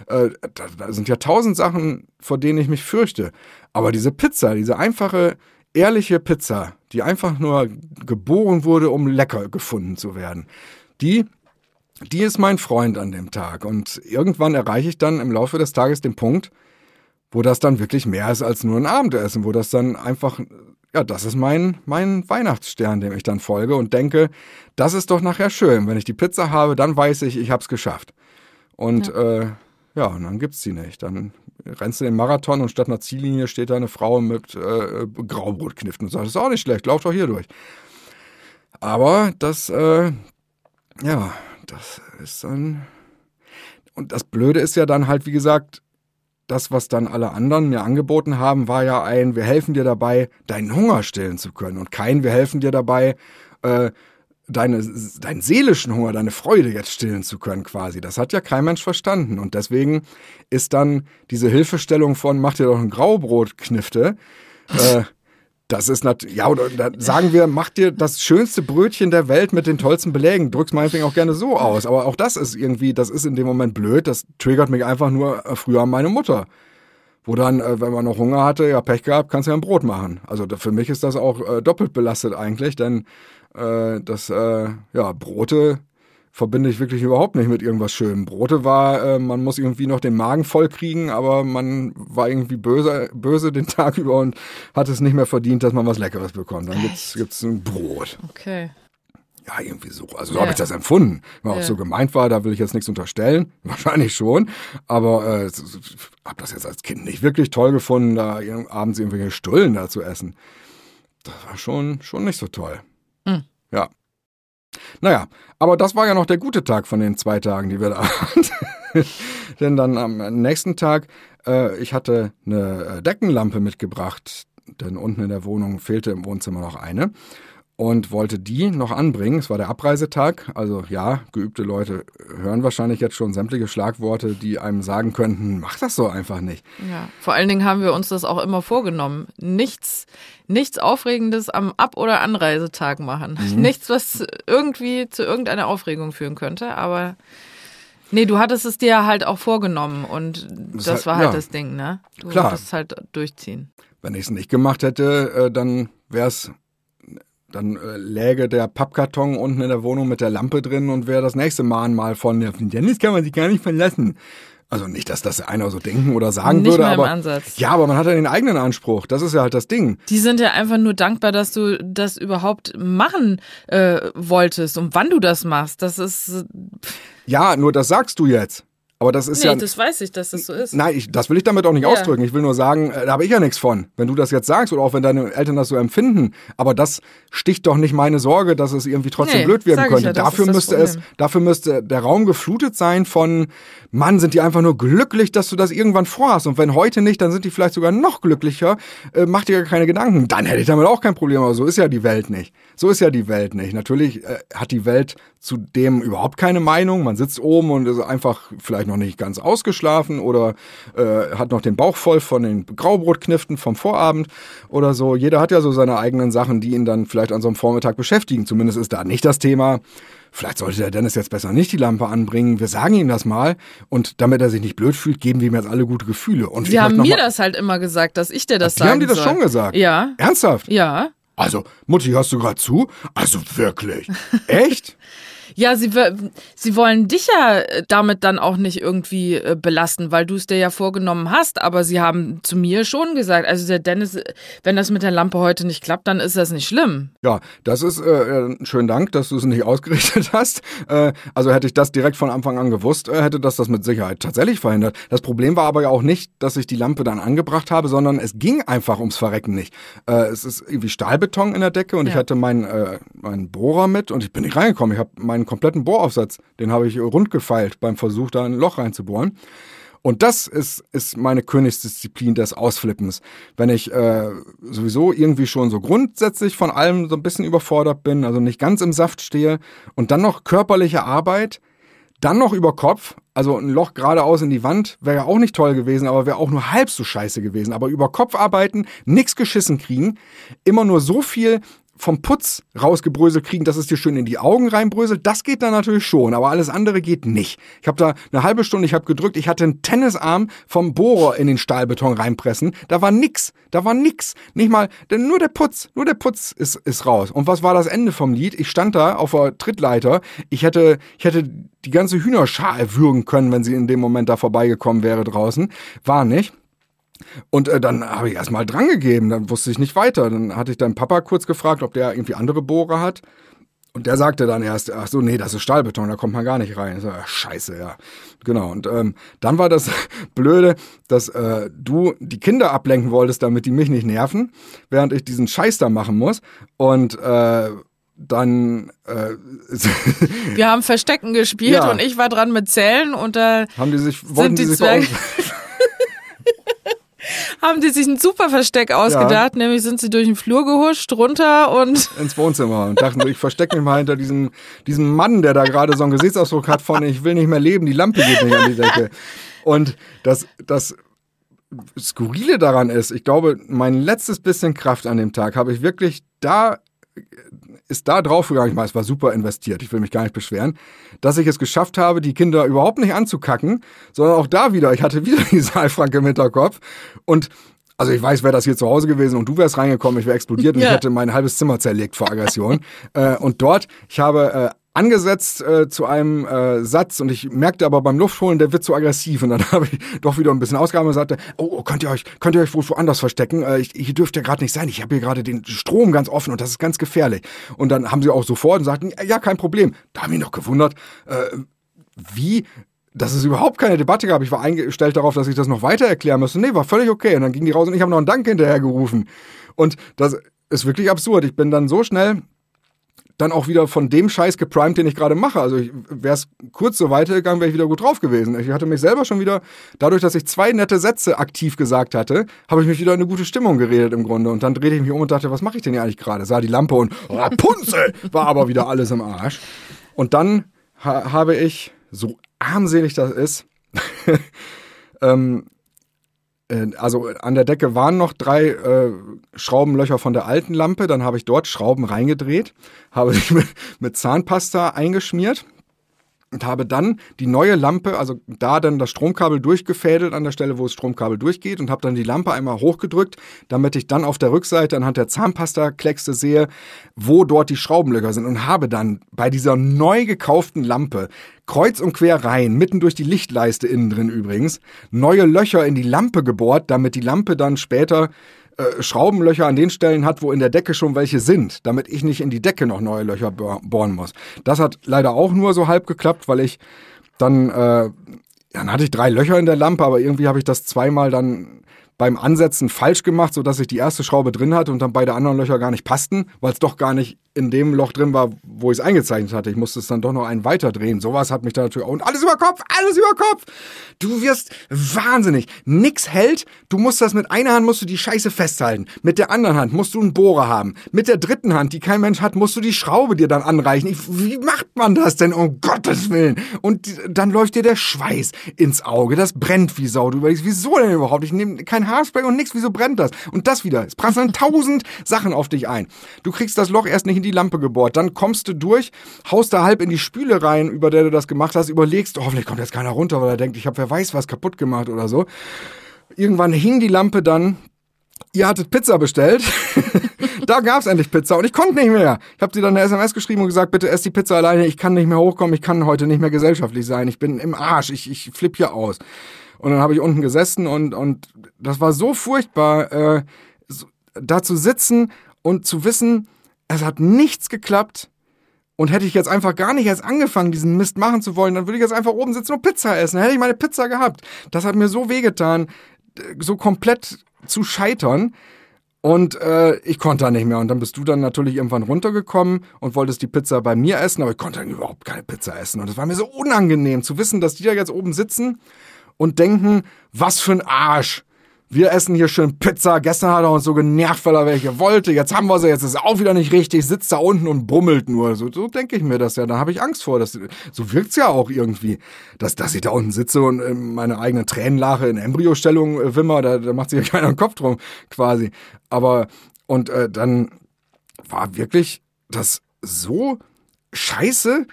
Äh, da, da sind ja tausend Sachen, vor denen ich mich fürchte. Aber diese Pizza, diese einfache, ehrliche Pizza, die einfach nur geboren wurde, um lecker gefunden zu werden, die die ist mein Freund an dem Tag. Und irgendwann erreiche ich dann im Laufe des Tages den Punkt, wo das dann wirklich mehr ist als nur ein Abendessen, wo das dann einfach, ja, das ist mein, mein Weihnachtsstern, dem ich dann folge und denke, das ist doch nachher schön. Wenn ich die Pizza habe, dann weiß ich, ich hab's geschafft. Und ja, äh, ja und dann gibt's die nicht. Dann rennst du den Marathon und statt einer Ziellinie steht da eine Frau mit äh, Graubrotkniften und sagt, das ist auch nicht schlecht, lauf doch hier durch. Aber das, äh, ja, das ist dann. Und das Blöde ist ja dann halt, wie gesagt, das, was dann alle anderen mir angeboten haben, war ja ein, wir helfen dir dabei, deinen Hunger stillen zu können. Und kein, wir helfen dir dabei, äh, deine, deinen seelischen Hunger, deine Freude jetzt stillen zu können, quasi. Das hat ja kein Mensch verstanden. Und deswegen ist dann diese Hilfestellung von, mach dir doch ein Graubrot, Knifte, äh, (laughs) das ist natürlich, ja, oder sagen wir, mach dir das schönste Brötchen der Welt mit den tollsten Belägen. Drück's meinetwegen auch gerne so aus. Aber auch das ist irgendwie, das ist in dem Moment blöd. Das triggert mich einfach nur äh, früher an meine Mutter. Wo dann, äh, wenn man noch Hunger hatte, ja, Pech gehabt, kannst du ja ein Brot machen. Also für mich ist das auch äh, doppelt belastet eigentlich, denn Äh, das, äh, ja, Brote verbinde ich wirklich überhaupt nicht mit irgendwas Schönem. Brote war, äh, man muss irgendwie noch den Magen voll kriegen, aber man war irgendwie böse, böse den (laughs) Tag über und hat es nicht mehr verdient, dass man was Leckeres bekommt. Dann gibt's, gibt's ein Brot. Okay. Ja, irgendwie so. Also so ja. habe ich das empfunden. Wenn ja. auch so gemeint war, da will ich jetzt nichts unterstellen. (laughs) Wahrscheinlich schon. Aber äh, habe das jetzt als Kind nicht wirklich toll gefunden, da abends irgendwelche Stullen da zu essen. Das war schon, schon nicht so toll. Mhm. Ja. Naja, aber das war ja noch der gute Tag von den zwei Tagen, die wir da hatten. (laughs) Denn dann am nächsten Tag, äh, ich hatte eine Deckenlampe mitgebracht, denn unten in der Wohnung fehlte im Wohnzimmer noch eine und wollte die noch anbringen. Es war der Abreisetag. Also ja, geübte Leute hören wahrscheinlich jetzt schon sämtliche Schlagworte, die einem sagen könnten, mach das so einfach nicht. Ja, vor allen Dingen haben wir uns das auch immer vorgenommen. Nichts, nichts Aufregendes am Ab- oder Anreisetag machen. Mhm. (laughs) Nichts, was irgendwie zu irgendeiner Aufregung führen könnte, aber Nee, du hattest es dir halt auch vorgenommen und das, das war halt ja, das Ding, ne? Du klar. musst halt durchziehen. Wenn ich es nicht gemacht hätte, äh, dann wäre es dann äh, läge der Pappkarton unten in der Wohnung mit der Lampe drin und wäre das nächste Mahnmal von Dennis kann man sich gar nicht verlassen. Also nicht, dass das einer so denken oder sagen nicht würde, aber Ansatz. ja, aber man hat ja den eigenen Anspruch. Das ist ja halt das Ding. Die sind ja einfach nur dankbar, dass du das überhaupt machen äh, wolltest und wann du das machst. Das ist ja, nur das sagst du jetzt. Aber das ist nee, ja. das weiß ich, dass das so ist. Nein, ich, das will ich damit auch nicht ja. ausdrücken. Ich will nur sagen, äh, da habe ich ja nichts von. Wenn du das jetzt sagst oder auch wenn deine Eltern das so empfinden. Aber das sticht doch nicht meine Sorge, dass es irgendwie trotzdem nee, blöd werden könnte. Ja, dafür müsste es, dafür müsste der Raum geflutet sein von, Mann, sind die einfach nur glücklich, dass du das irgendwann vorhast. Und wenn heute nicht, dann sind die vielleicht sogar noch glücklicher. Äh, mach dir ja keine Gedanken. Dann hätte ich damit auch kein Problem. Aber so ist ja die Welt nicht. So ist ja die Welt nicht. Natürlich äh, hat die Welt zu dem überhaupt keine Meinung. Man sitzt oben und ist einfach vielleicht noch nicht ganz ausgeschlafen oder äh, hat noch den Bauch voll von den Graubrotkniften vom Vorabend oder so. Jeder hat ja so seine eigenen Sachen, die ihn dann vielleicht an so einem Vormittag beschäftigen. Zumindest ist da nicht das Thema. Vielleicht sollte der Dennis jetzt besser nicht die Lampe anbringen. Wir sagen ihm das mal und damit er sich nicht blöd fühlt, geben wir ihm jetzt alle gute Gefühle. Und Sie haben mir das halt immer gesagt, dass ich dir das sage. Die haben dir das soll. schon gesagt? Ja. Ernsthaft? Ja. Also, Mutti, hörst du gerade zu? Also wirklich? (laughs) Echt? Ja, sie, sie wollen dich ja äh, damit dann auch nicht irgendwie äh, belasten, weil du es dir ja vorgenommen hast. Aber sie haben zu mir schon gesagt, also der Dennis, wenn das mit der Lampe heute nicht klappt, dann ist das nicht schlimm. Ja, das ist äh, äh schönen Dank, dass du es nicht (laughs) ausgerichtet hast. Äh, also hätte ich das direkt von Anfang an gewusst, äh, hätte das das mit Sicherheit tatsächlich verhindert. Das Problem war aber ja auch nicht, dass ich die Lampe dann angebracht habe, sondern es ging einfach ums Verrecken nicht. es ist irgendwie Stahlbeton in der Decke und ja. ich hatte meinen mein Bohrer mit und ich bin nicht reingekommen. Ich habe meinen meinen kompletten Bohraufsatz, den habe ich rund gefeilt beim Versuch, da ein Loch reinzubohren. Und das ist, ist meine Königsdisziplin des Ausflippens. Wenn ich äh, sowieso irgendwie schon so grundsätzlich von allem so ein bisschen überfordert bin, also nicht ganz im Saft stehe und dann noch körperliche Arbeit, dann noch über Kopf, also ein Loch geradeaus in die Wand wäre ja auch nicht toll gewesen, aber wäre auch nur halb so scheiße gewesen. Aber über Kopf arbeiten, nichts geschissen kriegen, immer nur so viel vom Putz rausgebröselt kriegen, dass es dir schön in die Augen reinbröselt, das geht dann natürlich schon, aber alles andere geht nicht. Ich habe da eine halbe Stunde, ich habe gedrückt, ich hatte einen Tennisarm vom Bohrer in den Stahlbeton reinpressen, da war nix, da war nix, nicht mal, denn nur der Putz, nur der Putz ist, ist raus. Und was war das Ende vom Lied? Ich stand da auf der Trittleiter, ich hätte, ich hätte die ganze Hühnerschar erwürgen können, wenn sie in dem Moment da vorbeigekommen wäre draußen, war nicht. Und äh, dann habe ich erstmal drangegeben, dann wusste ich nicht weiter. Dann hatte ich deinen Papa kurz gefragt, ob der irgendwie andere Bohrer hat. Und der sagte dann erst, ach so, nee, das ist Stahlbeton, da kommt man gar nicht rein. So, ach, scheiße, ja. Genau. Und ähm, dann war das (laughs) Blöde, dass äh, du die Kinder ablenken wolltest, damit die mich nicht nerven, während ich diesen Scheiß da machen muss. Und äh, dann äh, (laughs) wir haben Verstecken gespielt ja. und ich war dran mit Zählen und da haben die sich wollten die, die sich (laughs) haben die sich ein super Versteck ausgedacht, ja. nämlich sind sie durch den Flur gehuscht, runter und (laughs) ins Wohnzimmer und dachten, ich verstecke mich mal hinter diesem, diesem Mann, der da gerade so einen Gesichtsausdruck hat von ich will nicht mehr leben, die Lampe geht nicht an die Decke. Und das, das Skurrile daran ist, ich glaube, mein letztes bisschen Kraft an dem Tag habe ich wirklich da ist da draufgegangen, ich meine, es war super investiert, ich will mich gar nicht beschweren, dass ich es geschafft habe, die Kinder überhaupt nicht anzukacken, sondern auch da wieder, ich hatte wieder (laughs) die Saalfranke im Hinterkopf. Und Also ich weiß, wäre das hier zu Hause gewesen und du wärst reingekommen, ich wäre explodiert und Ja. ich hätte mein halbes Zimmer zerlegt vor Aggression. (laughs) äh, und dort, ich habe äh, angesetzt äh, zu einem äh, Satz und ich merkte aber beim Luftholen, der wird zu aggressiv und dann (laughs) habe ich doch wieder ein bisschen ausgehauen und sagte, oh, oh, könnt ihr euch, könnt ihr euch wohl woanders verstecken? Äh, ich, hier dürft ihr gerade nicht sein. Ich habe hier gerade den Strom ganz offen und das ist ganz gefährlich. Und dann haben sie auch sofort und sagten, ja, kein Problem. Da habe ich noch gewundert, äh, wie dass es überhaupt keine Debatte gab. Ich war eingestellt darauf, dass ich das noch weiter erklären müsste. Nee, war völlig okay. Und dann ging die raus und ich habe noch einen Dank hinterher gerufen. Und das ist wirklich absurd. Ich bin dann so schnell dann auch wieder von dem Scheiß geprimed, den ich gerade mache. Also wäre es kurz so weitergegangen, wäre ich wieder gut drauf gewesen. Ich hatte mich selber schon wieder, dadurch, dass ich zwei nette Sätze aktiv gesagt hatte, habe ich mich wieder in eine gute Stimmung geredet im Grunde. Und dann drehte ich mich um und dachte, was mache ich denn hier eigentlich gerade? Sah die Lampe und Rapunzel war aber wieder alles im Arsch. Und dann ha habe ich, so armselig das ist, (laughs) ähm, äh, also an der Decke waren noch drei äh, Schraubenlöcher von der alten Lampe. Dann habe ich dort Schrauben reingedreht, (laughs) habe sie mit, mit Zahnpasta eingeschmiert und habe dann die neue Lampe, also da dann das Stromkabel durchgefädelt an der Stelle, wo das Stromkabel durchgeht und habe dann die Lampe einmal hochgedrückt, damit ich dann auf der Rückseite anhand der Zahnpasta-Kleckste sehe, wo dort die Schraubenlöcher sind und habe dann bei dieser neu gekauften Lampe kreuz und quer rein, mitten durch die Lichtleiste innen drin übrigens, neue Löcher in die Lampe gebohrt, damit die Lampe dann später äh, Schraubenlöcher an den Stellen hat, wo in der Decke schon welche sind, damit ich nicht in die Decke noch neue Löcher bohr- bohren muss. Das hat leider auch nur so halb geklappt, weil ich dann, äh, dann hatte ich drei Löcher in der Lampe, aber irgendwie habe ich das zweimal dann beim Ansetzen falsch gemacht, sodass ich die erste Schraube drin hatte und dann beide anderen Löcher gar nicht passten, weil es doch gar nicht in dem Loch drin war, wo ich es eingezeichnet hatte. Ich musste es dann doch noch einen weiter drehen. Sowas hat mich da natürlich auch. Und alles über Kopf, alles über Kopf. Du wirst wahnsinnig. Nix hält. Du musst das mit einer Hand musst du die Scheiße festhalten. Mit der anderen Hand musst du einen Bohrer haben. Mit der dritten Hand, die kein Mensch hat, musst du die Schraube dir dann anreichen. Ich, wie macht man das denn? Um Gottes Willen. Und dann läuft dir der Schweiß ins Auge. Das brennt wie Sau. Du überlegst, wieso denn überhaupt? Ich nehme kein Haarspray und nix. Wieso brennt das? Und das wieder. Es prasseln tausend Sachen auf dich ein. Du kriegst das Loch erst nicht in die Lampe gebohrt. Dann kommst du durch, haust da halb in die Spüle rein, über der du das gemacht hast, überlegst, oh, hoffentlich kommt jetzt keiner runter, weil er denkt, ich habe wer weiß was kaputt gemacht oder so. Irgendwann hing die Lampe dann ihr hattet Pizza bestellt. (laughs) da gab's endlich Pizza und ich konnte nicht mehr. Ich habe sie dann eine SMS geschrieben und gesagt, bitte ess die Pizza alleine. Ich kann nicht mehr hochkommen. Ich kann heute nicht mehr gesellschaftlich sein. Ich bin im Arsch. Ich, ich flipp hier aus. Und dann habe ich unten gesessen und, und das war so furchtbar, äh, da zu sitzen und zu wissen, es hat nichts geklappt. Und hätte ich jetzt einfach gar nicht erst angefangen, diesen Mist machen zu wollen, dann würde ich jetzt einfach oben sitzen und Pizza essen. Dann hätte ich meine Pizza gehabt. Das hat mir so wehgetan, so komplett zu scheitern. Und äh, ich konnte da nicht mehr. Und dann bist du dann natürlich irgendwann runtergekommen und wolltest die Pizza bei mir essen, aber ich konnte dann überhaupt keine Pizza essen. Und es war mir so unangenehm zu wissen, dass die da jetzt oben sitzen und denken, was für ein Arsch. Wir essen hier schön Pizza. Gestern hat er uns so genervt, weil er welche wollte. Jetzt haben wir sie, jetzt ist auch wieder nicht richtig, sitzt da unten und brummelt nur. So, so denke ich mir das ja. Da habe ich Angst vor. Das, so wirkt's ja auch irgendwie. Dass, dass ich da unten sitze und äh, meine eigene Tränenlache in Embryostellung äh, wimmer, da, da macht sich ja (laughs) keiner einen Kopf drum, quasi. Aber, und äh, dann war wirklich das so scheiße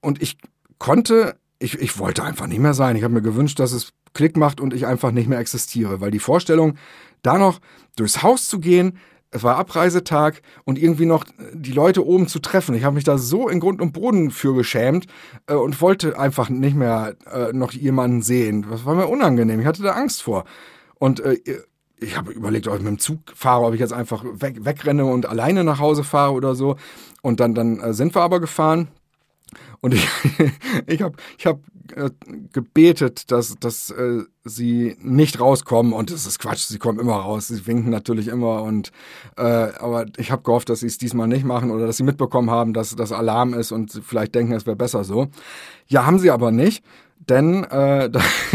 und ich konnte, ich, ich wollte einfach nicht mehr sein. Ich habe mir gewünscht, dass es Klick macht und ich einfach nicht mehr existiere, weil die Vorstellung, da noch durchs Haus zu gehen, es war Abreisetag und irgendwie noch die Leute oben zu treffen. Ich habe mich da so in Grund und Boden für geschämt äh, und wollte einfach nicht mehr äh, noch jemanden sehen. Das war mir unangenehm. Ich hatte da Angst vor. Und äh, ich habe überlegt, ob ich mit dem Zug fahre, ob ich jetzt einfach weg, wegrenne und alleine nach Hause fahre oder so. Und dann, dann äh, sind wir aber gefahren. Und ich, (laughs) ich habe ich hab, äh, gebetet, dass, dass äh, sie nicht rauskommen. Und das ist Quatsch, sie kommen immer raus. Sie winken natürlich immer. Und äh, aber ich habe gehofft, dass sie es diesmal nicht machen oder dass sie mitbekommen haben, dass das Alarm ist und vielleicht denken, es wäre besser so. Ja, haben sie aber nicht. Denn äh,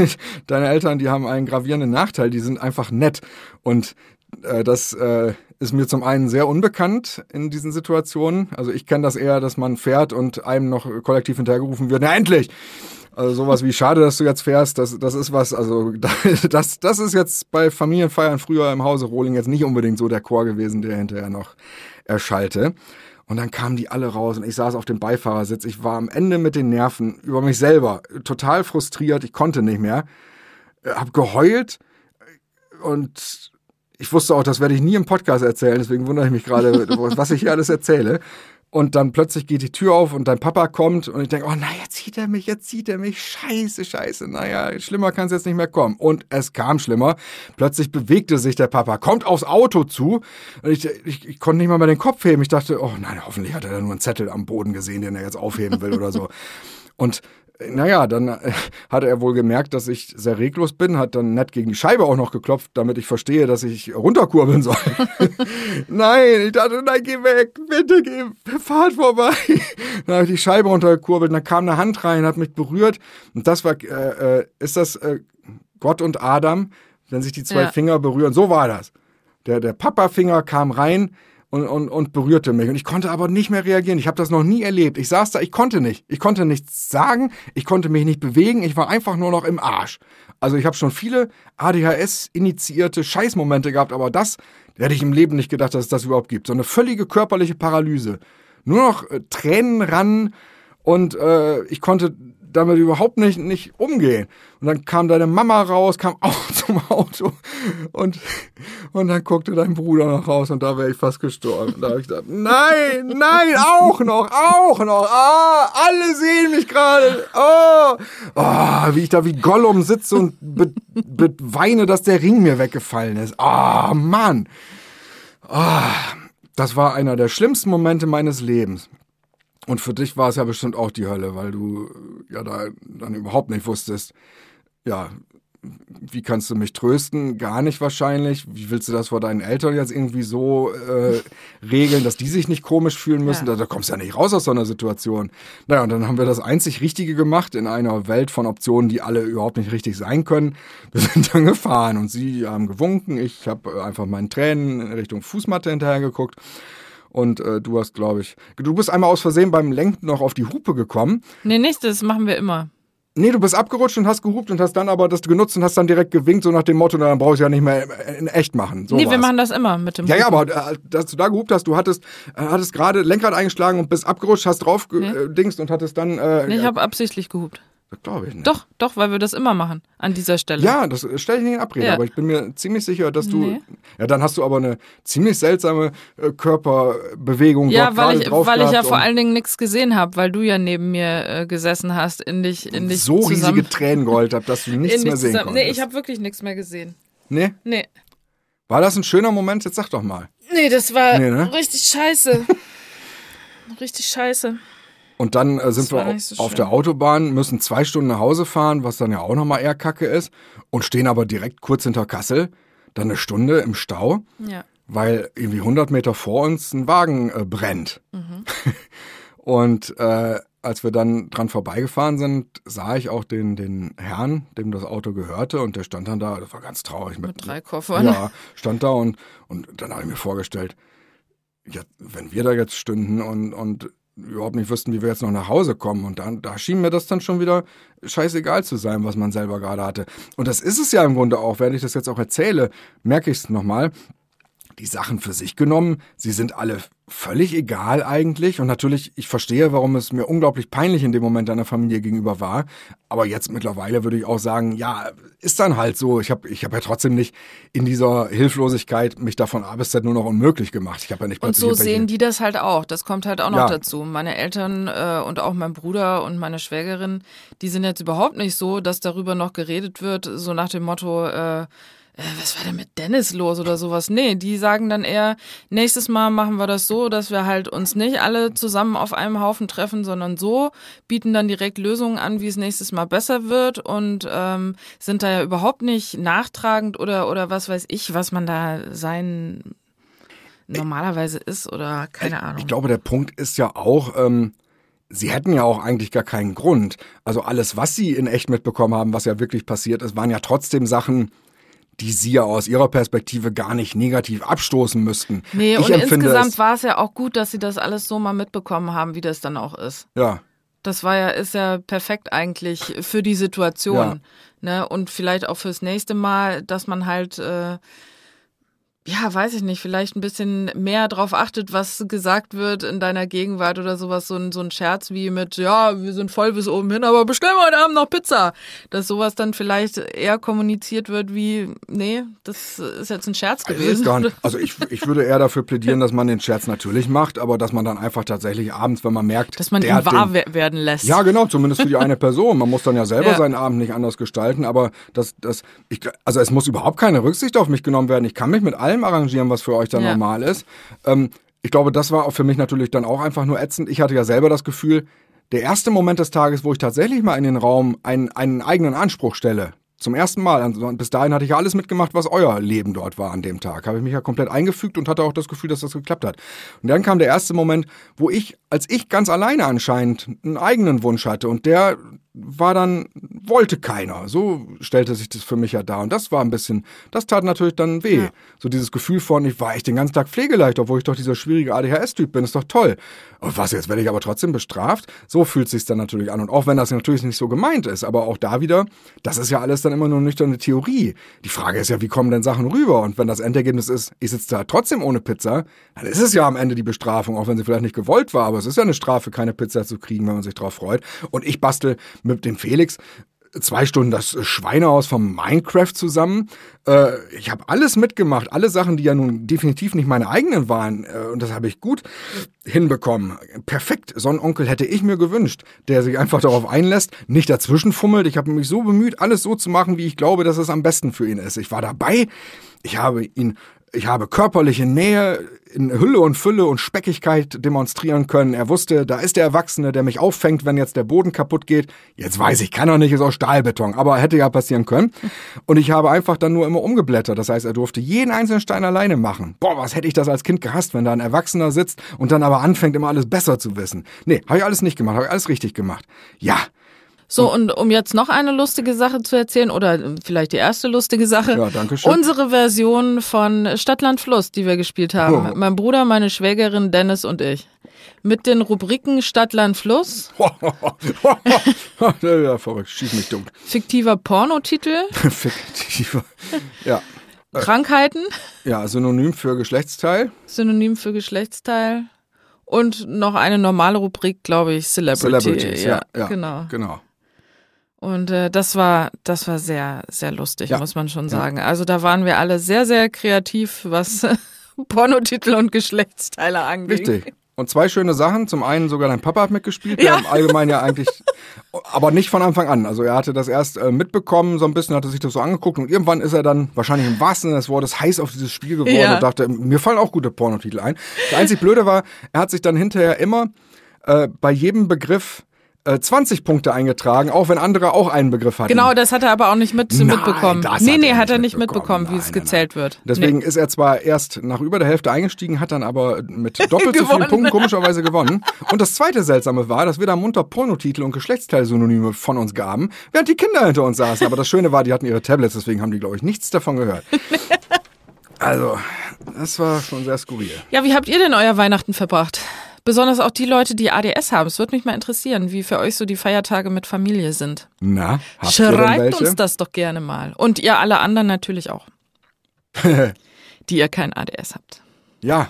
(laughs) deine Eltern, die haben einen gravierenden Nachteil, die sind einfach nett. Und äh, das äh, ist mir zum einen sehr unbekannt in diesen Situationen. Also ich kenne das eher, dass man fährt und einem noch kollektiv hinterhergerufen wird, na endlich! Also sowas wie schade, dass du jetzt fährst, das, das ist was, also (laughs) das, das ist jetzt bei Familienfeiern früher im Hause Rohling jetzt nicht unbedingt so der Chor gewesen, der hinterher noch erschallte. Und dann kamen die alle raus und ich saß auf dem Beifahrersitz. Ich war am Ende mit den Nerven über mich selber, total frustriert, ich konnte nicht mehr, hab geheult und ich wusste auch, das werde ich nie im Podcast erzählen, deswegen wundere ich mich gerade, (laughs) was ich hier alles erzähle. Und dann plötzlich geht die Tür auf und dein Papa kommt und ich denke, oh nein, jetzt sieht er mich, jetzt sieht er mich, scheiße, scheiße, naja, schlimmer kann es jetzt nicht mehr kommen. Und es kam schlimmer. Plötzlich bewegte sich der Papa, kommt aufs Auto zu und ich, ich, ich konnte nicht mal mehr den Kopf heben. Ich dachte, oh nein, hoffentlich hat er da nur einen Zettel am Boden gesehen, den er jetzt aufheben will oder so. (laughs) Und naja, dann äh, (laughs) hat er wohl gemerkt, dass ich sehr reglos bin, hat dann nett gegen die Scheibe auch noch geklopft, damit ich verstehe, dass ich runterkurbeln soll. (laughs) (laughs) nein, ich dachte, nein, geh weg, bitte geh, fahrt vorbei. dann habe ich die Scheibe runtergekurbelt, dann kam eine Hand rein, hat mich berührt und das war, äh, äh, ist das äh, Gott und Adam, wenn sich die zwei ja. Finger berühren, so war das. Der, der Papa-Finger kam rein, und, und, und berührte mich. Und ich konnte aber nicht mehr reagieren. Ich habe das noch nie erlebt. Ich saß da, ich konnte nicht. Ich konnte nichts sagen, ich konnte mich nicht bewegen, ich war einfach nur noch im Arsch. Also ich habe schon viele ADHS-initiierte Scheißmomente gehabt, aber das hätte ich im Leben nicht gedacht, dass es das überhaupt gibt. So eine völlige körperliche Paralyse. Nur noch äh, Tränen ran und äh, ich konnte damit überhaupt nicht, nicht umgehen. Und dann kam deine Mama raus, kam (laughs) auch zum Auto und, und dann guckte dein Bruder noch raus und da wäre ich fast gestorben. Da habe ich gedacht, nein, nein, auch noch, auch noch, ah, alle sehen mich gerade, oh, oh, wie ich da wie Gollum sitze und be, be, weine, dass der Ring mir weggefallen ist. Ah, oh, Mann. Oh, das war einer der schlimmsten Momente meines Lebens. Und für dich war es ja bestimmt auch die Hölle, weil du ja da dann überhaupt nicht wusstest, ja, wie kannst du mich trösten? Gar nicht wahrscheinlich. Wie willst du das vor deinen Eltern jetzt irgendwie so äh, regeln, dass die sich nicht komisch fühlen müssen? Ja. Da, da kommst du ja nicht raus aus so einer Situation. Naja, und dann haben wir das einzig Richtige gemacht in einer Welt von Optionen, die alle überhaupt nicht richtig sein können. (laughs) Wir sind dann gefahren und sie haben gewunken. Ich habe einfach meinen Tränen in Richtung Fußmatte hinterhergeguckt. Und äh, du hast, glaube ich, du bist einmal aus Versehen beim Lenken noch auf die Hupe gekommen. Nee, nicht, das machen wir immer. Nee, du bist abgerutscht und hast gehupt und hast dann aber das genutzt und hast dann direkt gewinkt, so nach dem Motto, dann brauchst du ja nicht mehr in echt machen. So nee, war's. wir machen das immer mit dem Ja, ja, aber äh, dass du da gehupt hast, du hattest, äh, hattest gerade Lenkrad eingeschlagen und bist abgerutscht, hast drauf nee. äh, dingst und hattest dann. Äh, nee, ich habe absichtlich gehupt. Das glaube ich nicht. Doch, doch, weil wir das immer machen an dieser Stelle. Ja, das stelle ich nicht in Abrede, ja. aber ich bin mir ziemlich sicher, dass du. Nee. Ja, dann hast du aber eine ziemlich seltsame äh, Körperbewegung. Ja, weil ich, weil ich ja vor allen Dingen nichts gesehen habe, weil du ja neben mir äh, gesessen hast, in dich, in dich so zusammen, riesige Tränen geheult habe, dass du nichts mehr sehen zusammen, konntest. Nee, ich habe wirklich nichts mehr gesehen. Nee? Nee. War das ein schöner Moment? Jetzt sag doch mal. Nee, das war nee, ne? richtig scheiße. (laughs) richtig scheiße. Und dann äh, sind wir so auf der Autobahn, müssen zwei Stunden nach Hause fahren, was dann ja auch nochmal eher kacke ist, und stehen aber direkt kurz hinter Kassel, dann eine Stunde im Stau, ja. weil irgendwie 100 Meter vor uns ein Wagen äh, brennt. Mhm. (laughs) und äh, als wir dann dran vorbeigefahren sind, sah ich auch den, den Herrn, dem das Auto gehörte, und der stand dann da, das war ganz traurig. Mit, mit drei Koffern. Ja, stand da und, und dann habe ich mir vorgestellt, ja, wenn wir da jetzt stünden und, und überhaupt nicht wüssten, wie wir jetzt noch nach Hause kommen. Und dann, da schien mir das dann schon wieder scheißegal zu sein, was man selber gerade hatte. Und das ist es ja im Grunde auch, während ich das jetzt auch erzähle, merke ich es nochmal die Sachen für sich genommen. Sie sind alle völlig egal eigentlich. Und natürlich, ich verstehe, warum es mir unglaublich peinlich in dem Moment deiner Familie gegenüber war. Aber jetzt mittlerweile würde ich auch sagen, ja, ist dann halt so. Ich habe ich hab ja trotzdem nicht in dieser Hilflosigkeit mich davon A bis Z nur noch unmöglich gemacht. Ich habe ja nicht Und so sehen die das halt auch. Das kommt halt auch noch ja. dazu. Meine Eltern äh, und auch mein Bruder und meine Schwägerin, die sind jetzt überhaupt nicht so, dass darüber noch geredet wird, so nach dem Motto, äh, äh, was war denn mit Dennis los oder sowas? Nee, die sagen dann eher, nächstes Mal machen wir das so, dass wir halt uns nicht alle zusammen auf einem Haufen treffen, sondern so, bieten dann direkt Lösungen an, wie es nächstes Mal besser wird und ähm, sind da ja überhaupt nicht nachtragend oder, oder was weiß ich, was man da sein normalerweise ist oder keine Ahnung. Ich glaube, der Punkt ist ja auch, ähm, Sie hätten ja auch eigentlich gar keinen Grund. Also alles, was Sie in echt mitbekommen haben, was ja wirklich passiert ist, waren ja trotzdem Sachen, die sie ja aus ihrer Perspektive gar nicht negativ abstoßen müssten. Nee, ich und insgesamt war es ja auch gut, dass sie das alles so mal mitbekommen haben, wie das dann auch ist. Ja. Das war ja, ist ja perfekt eigentlich für die Situation. Ja. Ne? Und vielleicht auch fürs nächste Mal, dass man halt äh, ja, weiß ich nicht, vielleicht ein bisschen mehr drauf achtet, was gesagt wird in deiner Gegenwart oder sowas, so ein, so ein Scherz wie mit, ja, wir sind voll bis oben hin, aber bestellen wir heute Abend noch Pizza. Dass sowas dann vielleicht eher kommuniziert wird wie, nee, das ist jetzt ein Scherz gewesen. Nicht, (laughs) also ich, ich würde eher dafür plädieren, dass man den Scherz natürlich macht, aber dass man dann einfach tatsächlich abends, wenn man merkt, dass man ihn wahr den, werden lässt. Ja, genau, zumindest für die eine (laughs) Person. Man muss dann ja selber ja. seinen Abend nicht anders gestalten, aber das, das, ich, also es muss überhaupt keine Rücksicht auf mich genommen werden. Ich kann mich mit allem allem arrangieren, was für euch dann ja. normal ist. Ähm, ich glaube, das war auch für mich natürlich dann auch einfach nur ätzend. Ich hatte ja selber das Gefühl, der erste Moment des Tages, wo ich tatsächlich mal in den Raum einen, einen eigenen Anspruch stelle, zum ersten Mal. Also bis dahin hatte ich ja alles mitgemacht, was euer Leben dort war an dem Tag. Habe ich mich ja komplett eingefügt und hatte auch das Gefühl, dass das geklappt hat. Und dann kam der erste Moment, wo ich, als ich ganz alleine anscheinend einen eigenen Wunsch hatte und der war dann, wollte keiner. So stellte sich das für mich ja dar. Und das war ein bisschen, das tat natürlich dann weh. Ja. So dieses Gefühl von, ich war echt den ganzen Tag pflegeleicht, obwohl ich doch dieser schwierige ADHS-Typ bin, ist doch toll. Und was, jetzt werde ich aber trotzdem bestraft? So fühlt es sich dann natürlich an. Und auch wenn das natürlich nicht so gemeint ist, aber auch da wieder, das ist ja alles dann immer nur nüchterne Theorie. Die Frage ist ja, wie kommen denn Sachen rüber? Und wenn das Endergebnis ist, ich sitze da trotzdem ohne Pizza, dann ist es ja am Ende die Bestrafung, auch wenn sie vielleicht nicht gewollt war, aber es ist ja eine Strafe, keine Pizza zu kriegen, wenn man sich drauf freut. Und ich bastel mit dem Felix zwei Stunden das Schweinehaus vom Minecraft zusammen. Äh, ich habe alles mitgemacht, alle Sachen, die ja nun definitiv nicht meine eigenen waren. Äh, und das habe ich gut hinbekommen. Perfekt. So einen Onkel hätte ich mir gewünscht, der sich einfach darauf einlässt, nicht dazwischen fummelt. Ich habe mich so bemüht, alles so zu machen, wie ich glaube, dass es am besten für ihn ist. Ich war dabei. Ich habe ihn ich habe körperliche Nähe in Hülle und Fülle und Speckigkeit demonstrieren können. Er wusste, da ist der Erwachsene, der mich auffängt, wenn jetzt der Boden kaputt geht. Jetzt weiß ich, kann er nicht, ist aus Stahlbeton, aber hätte ja passieren können. (laughs) Und ich habe einfach dann nur immer umgeblättert. Das heißt, er durfte jeden einzelnen Stein alleine machen. Boah, was hätte ich das als Kind gehasst, wenn da ein Erwachsener sitzt und dann aber anfängt, immer alles besser zu wissen. Nee, habe ich alles nicht gemacht, habe ich alles richtig gemacht. Ja, so, und um jetzt noch eine lustige Sache zu erzählen, oder vielleicht die erste lustige Sache. Ja, danke schön. Unsere Version von Stadtland Fluss, die wir gespielt haben. Oh. Mein Bruder, meine Schwägerin, Dennis und ich. Mit den Rubriken Stadtland Fluss. (laughs) ja, verrückt, schieß mich dumm. Fiktiver Pornotitel. (laughs) Fiktiver, ja. Krankheiten. Ja, Synonym für Geschlechtsteil. Synonym für Geschlechtsteil. Und noch eine normale Rubrik, glaube ich, Celebrity. Celebrities, ja, ja, genau. genau. Und äh, das war, das war sehr, sehr lustig, ja. muss man schon sagen. Ja. Also da waren wir alle sehr, sehr kreativ, was (laughs) Pornotitel und Geschlechtsteile angeht. Richtig. Und zwei schöne Sachen. Zum einen sogar dein Papa hat mitgespielt, der ja. im Allgemeinen ja eigentlich, aber nicht von Anfang an. Also er hatte das erst äh, mitbekommen, so ein bisschen, hatte sich das so angeguckt und irgendwann ist er dann wahrscheinlich im wahrsten Sinne des Wortes heiß auf dieses Spiel geworden ja. und dachte, mir fallen auch gute Pornotitel ein. Das einzig Blöde war, er hat sich dann hinterher immer äh, bei jedem Begriff 20 äh, Punkte eingetragen, auch wenn andere auch einen Begriff hatten. Genau, das hat er aber auch nicht mit, Nein, mitbekommen. Das nee, nee, hat er nicht mitbekommen, mitbekommen wie es gezählt nein. wird. Deswegen nee. ist er zwar erst nach über der Hälfte eingestiegen, hat dann aber mit (laughs) doppelt so vielen Punkten komischerweise gewonnen. Und das zweite Seltsame war, dass wir da munter Pornotitel und Geschlechtsteilsynonyme von uns gaben, während die Kinder hinter uns saßen. Aber das Schöne war, die hatten ihre Tablets, deswegen haben die, glaube ich, nichts davon gehört. (laughs) Also, das war schon sehr skurril. Ja, wie habt ihr denn euer Weihnachten verbracht? Besonders auch die Leute, die ADS haben. Es würde mich mal interessieren, wie für euch so die Feiertage mit Familie sind. Na, habt Schreibt uns das doch gerne mal. Und ihr alle anderen natürlich auch. (laughs) die ihr kein ADS habt. Ja.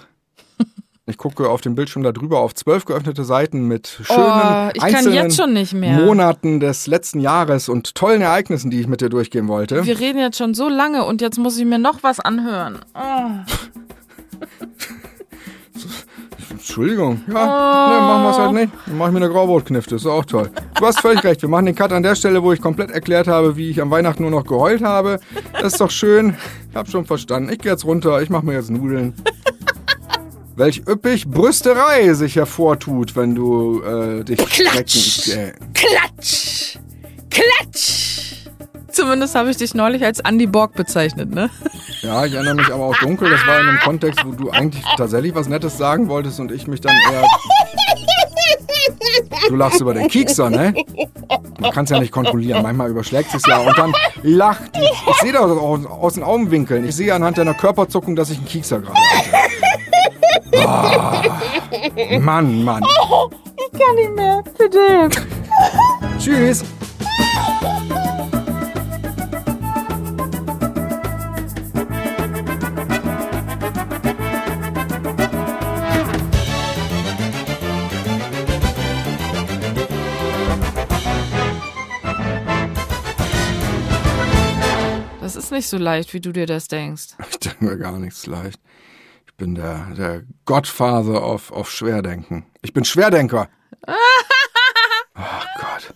Ich gucke auf dem Bildschirm da drüber auf zwölf geöffnete Seiten mit schönen oh, einzelnen Monaten des letzten Jahres und tollen Ereignissen, die ich mit dir durchgehen wollte. Wir reden jetzt schon so lange und jetzt muss ich mir noch was anhören. Oh. (laughs) Entschuldigung. Ja, oh. ne, machen wir es halt nicht. Dann mach ich mir eine Graubrotknifte, ist auch toll. Du hast völlig recht. Wir machen den Cut an der Stelle, wo ich komplett erklärt habe, wie ich am Weihnachten nur noch geheult habe. Das ist doch schön. Ich hab schon verstanden. Ich gehe jetzt runter, ich mache mir jetzt Nudeln. Welch üppig Brüsterei sich hervortut, wenn du äh, dich Klatsch! Äh. Klatsch! Klatsch! Zumindest habe ich dich neulich als Andy Borg bezeichnet, ne? Ja, ich erinnere mich aber auch dunkel. Das war in einem Kontext, wo du eigentlich tatsächlich was Nettes sagen wolltest und ich mich dann eher. Du lachst über den Kiekser, ne? Man kann es ja nicht kontrollieren. Manchmal überschlägt es ja und dann lacht. Ich sehe das aus, aus den Augenwinkeln. Ich sehe anhand deiner Körperzuckung, dass ich einen Kiekser gerade hatte. Oh, Mann, Mann. Ich kann nicht mehr. Bitte. Tschüss. alles nicht so leicht, wie du dir das denkst. (laughs) Ich denke mir gar nichts leicht. Ich bin der, der Gottfaser auf, auf Schwerdenken. Ich bin Schwerdenker. (laughs) oh Gott.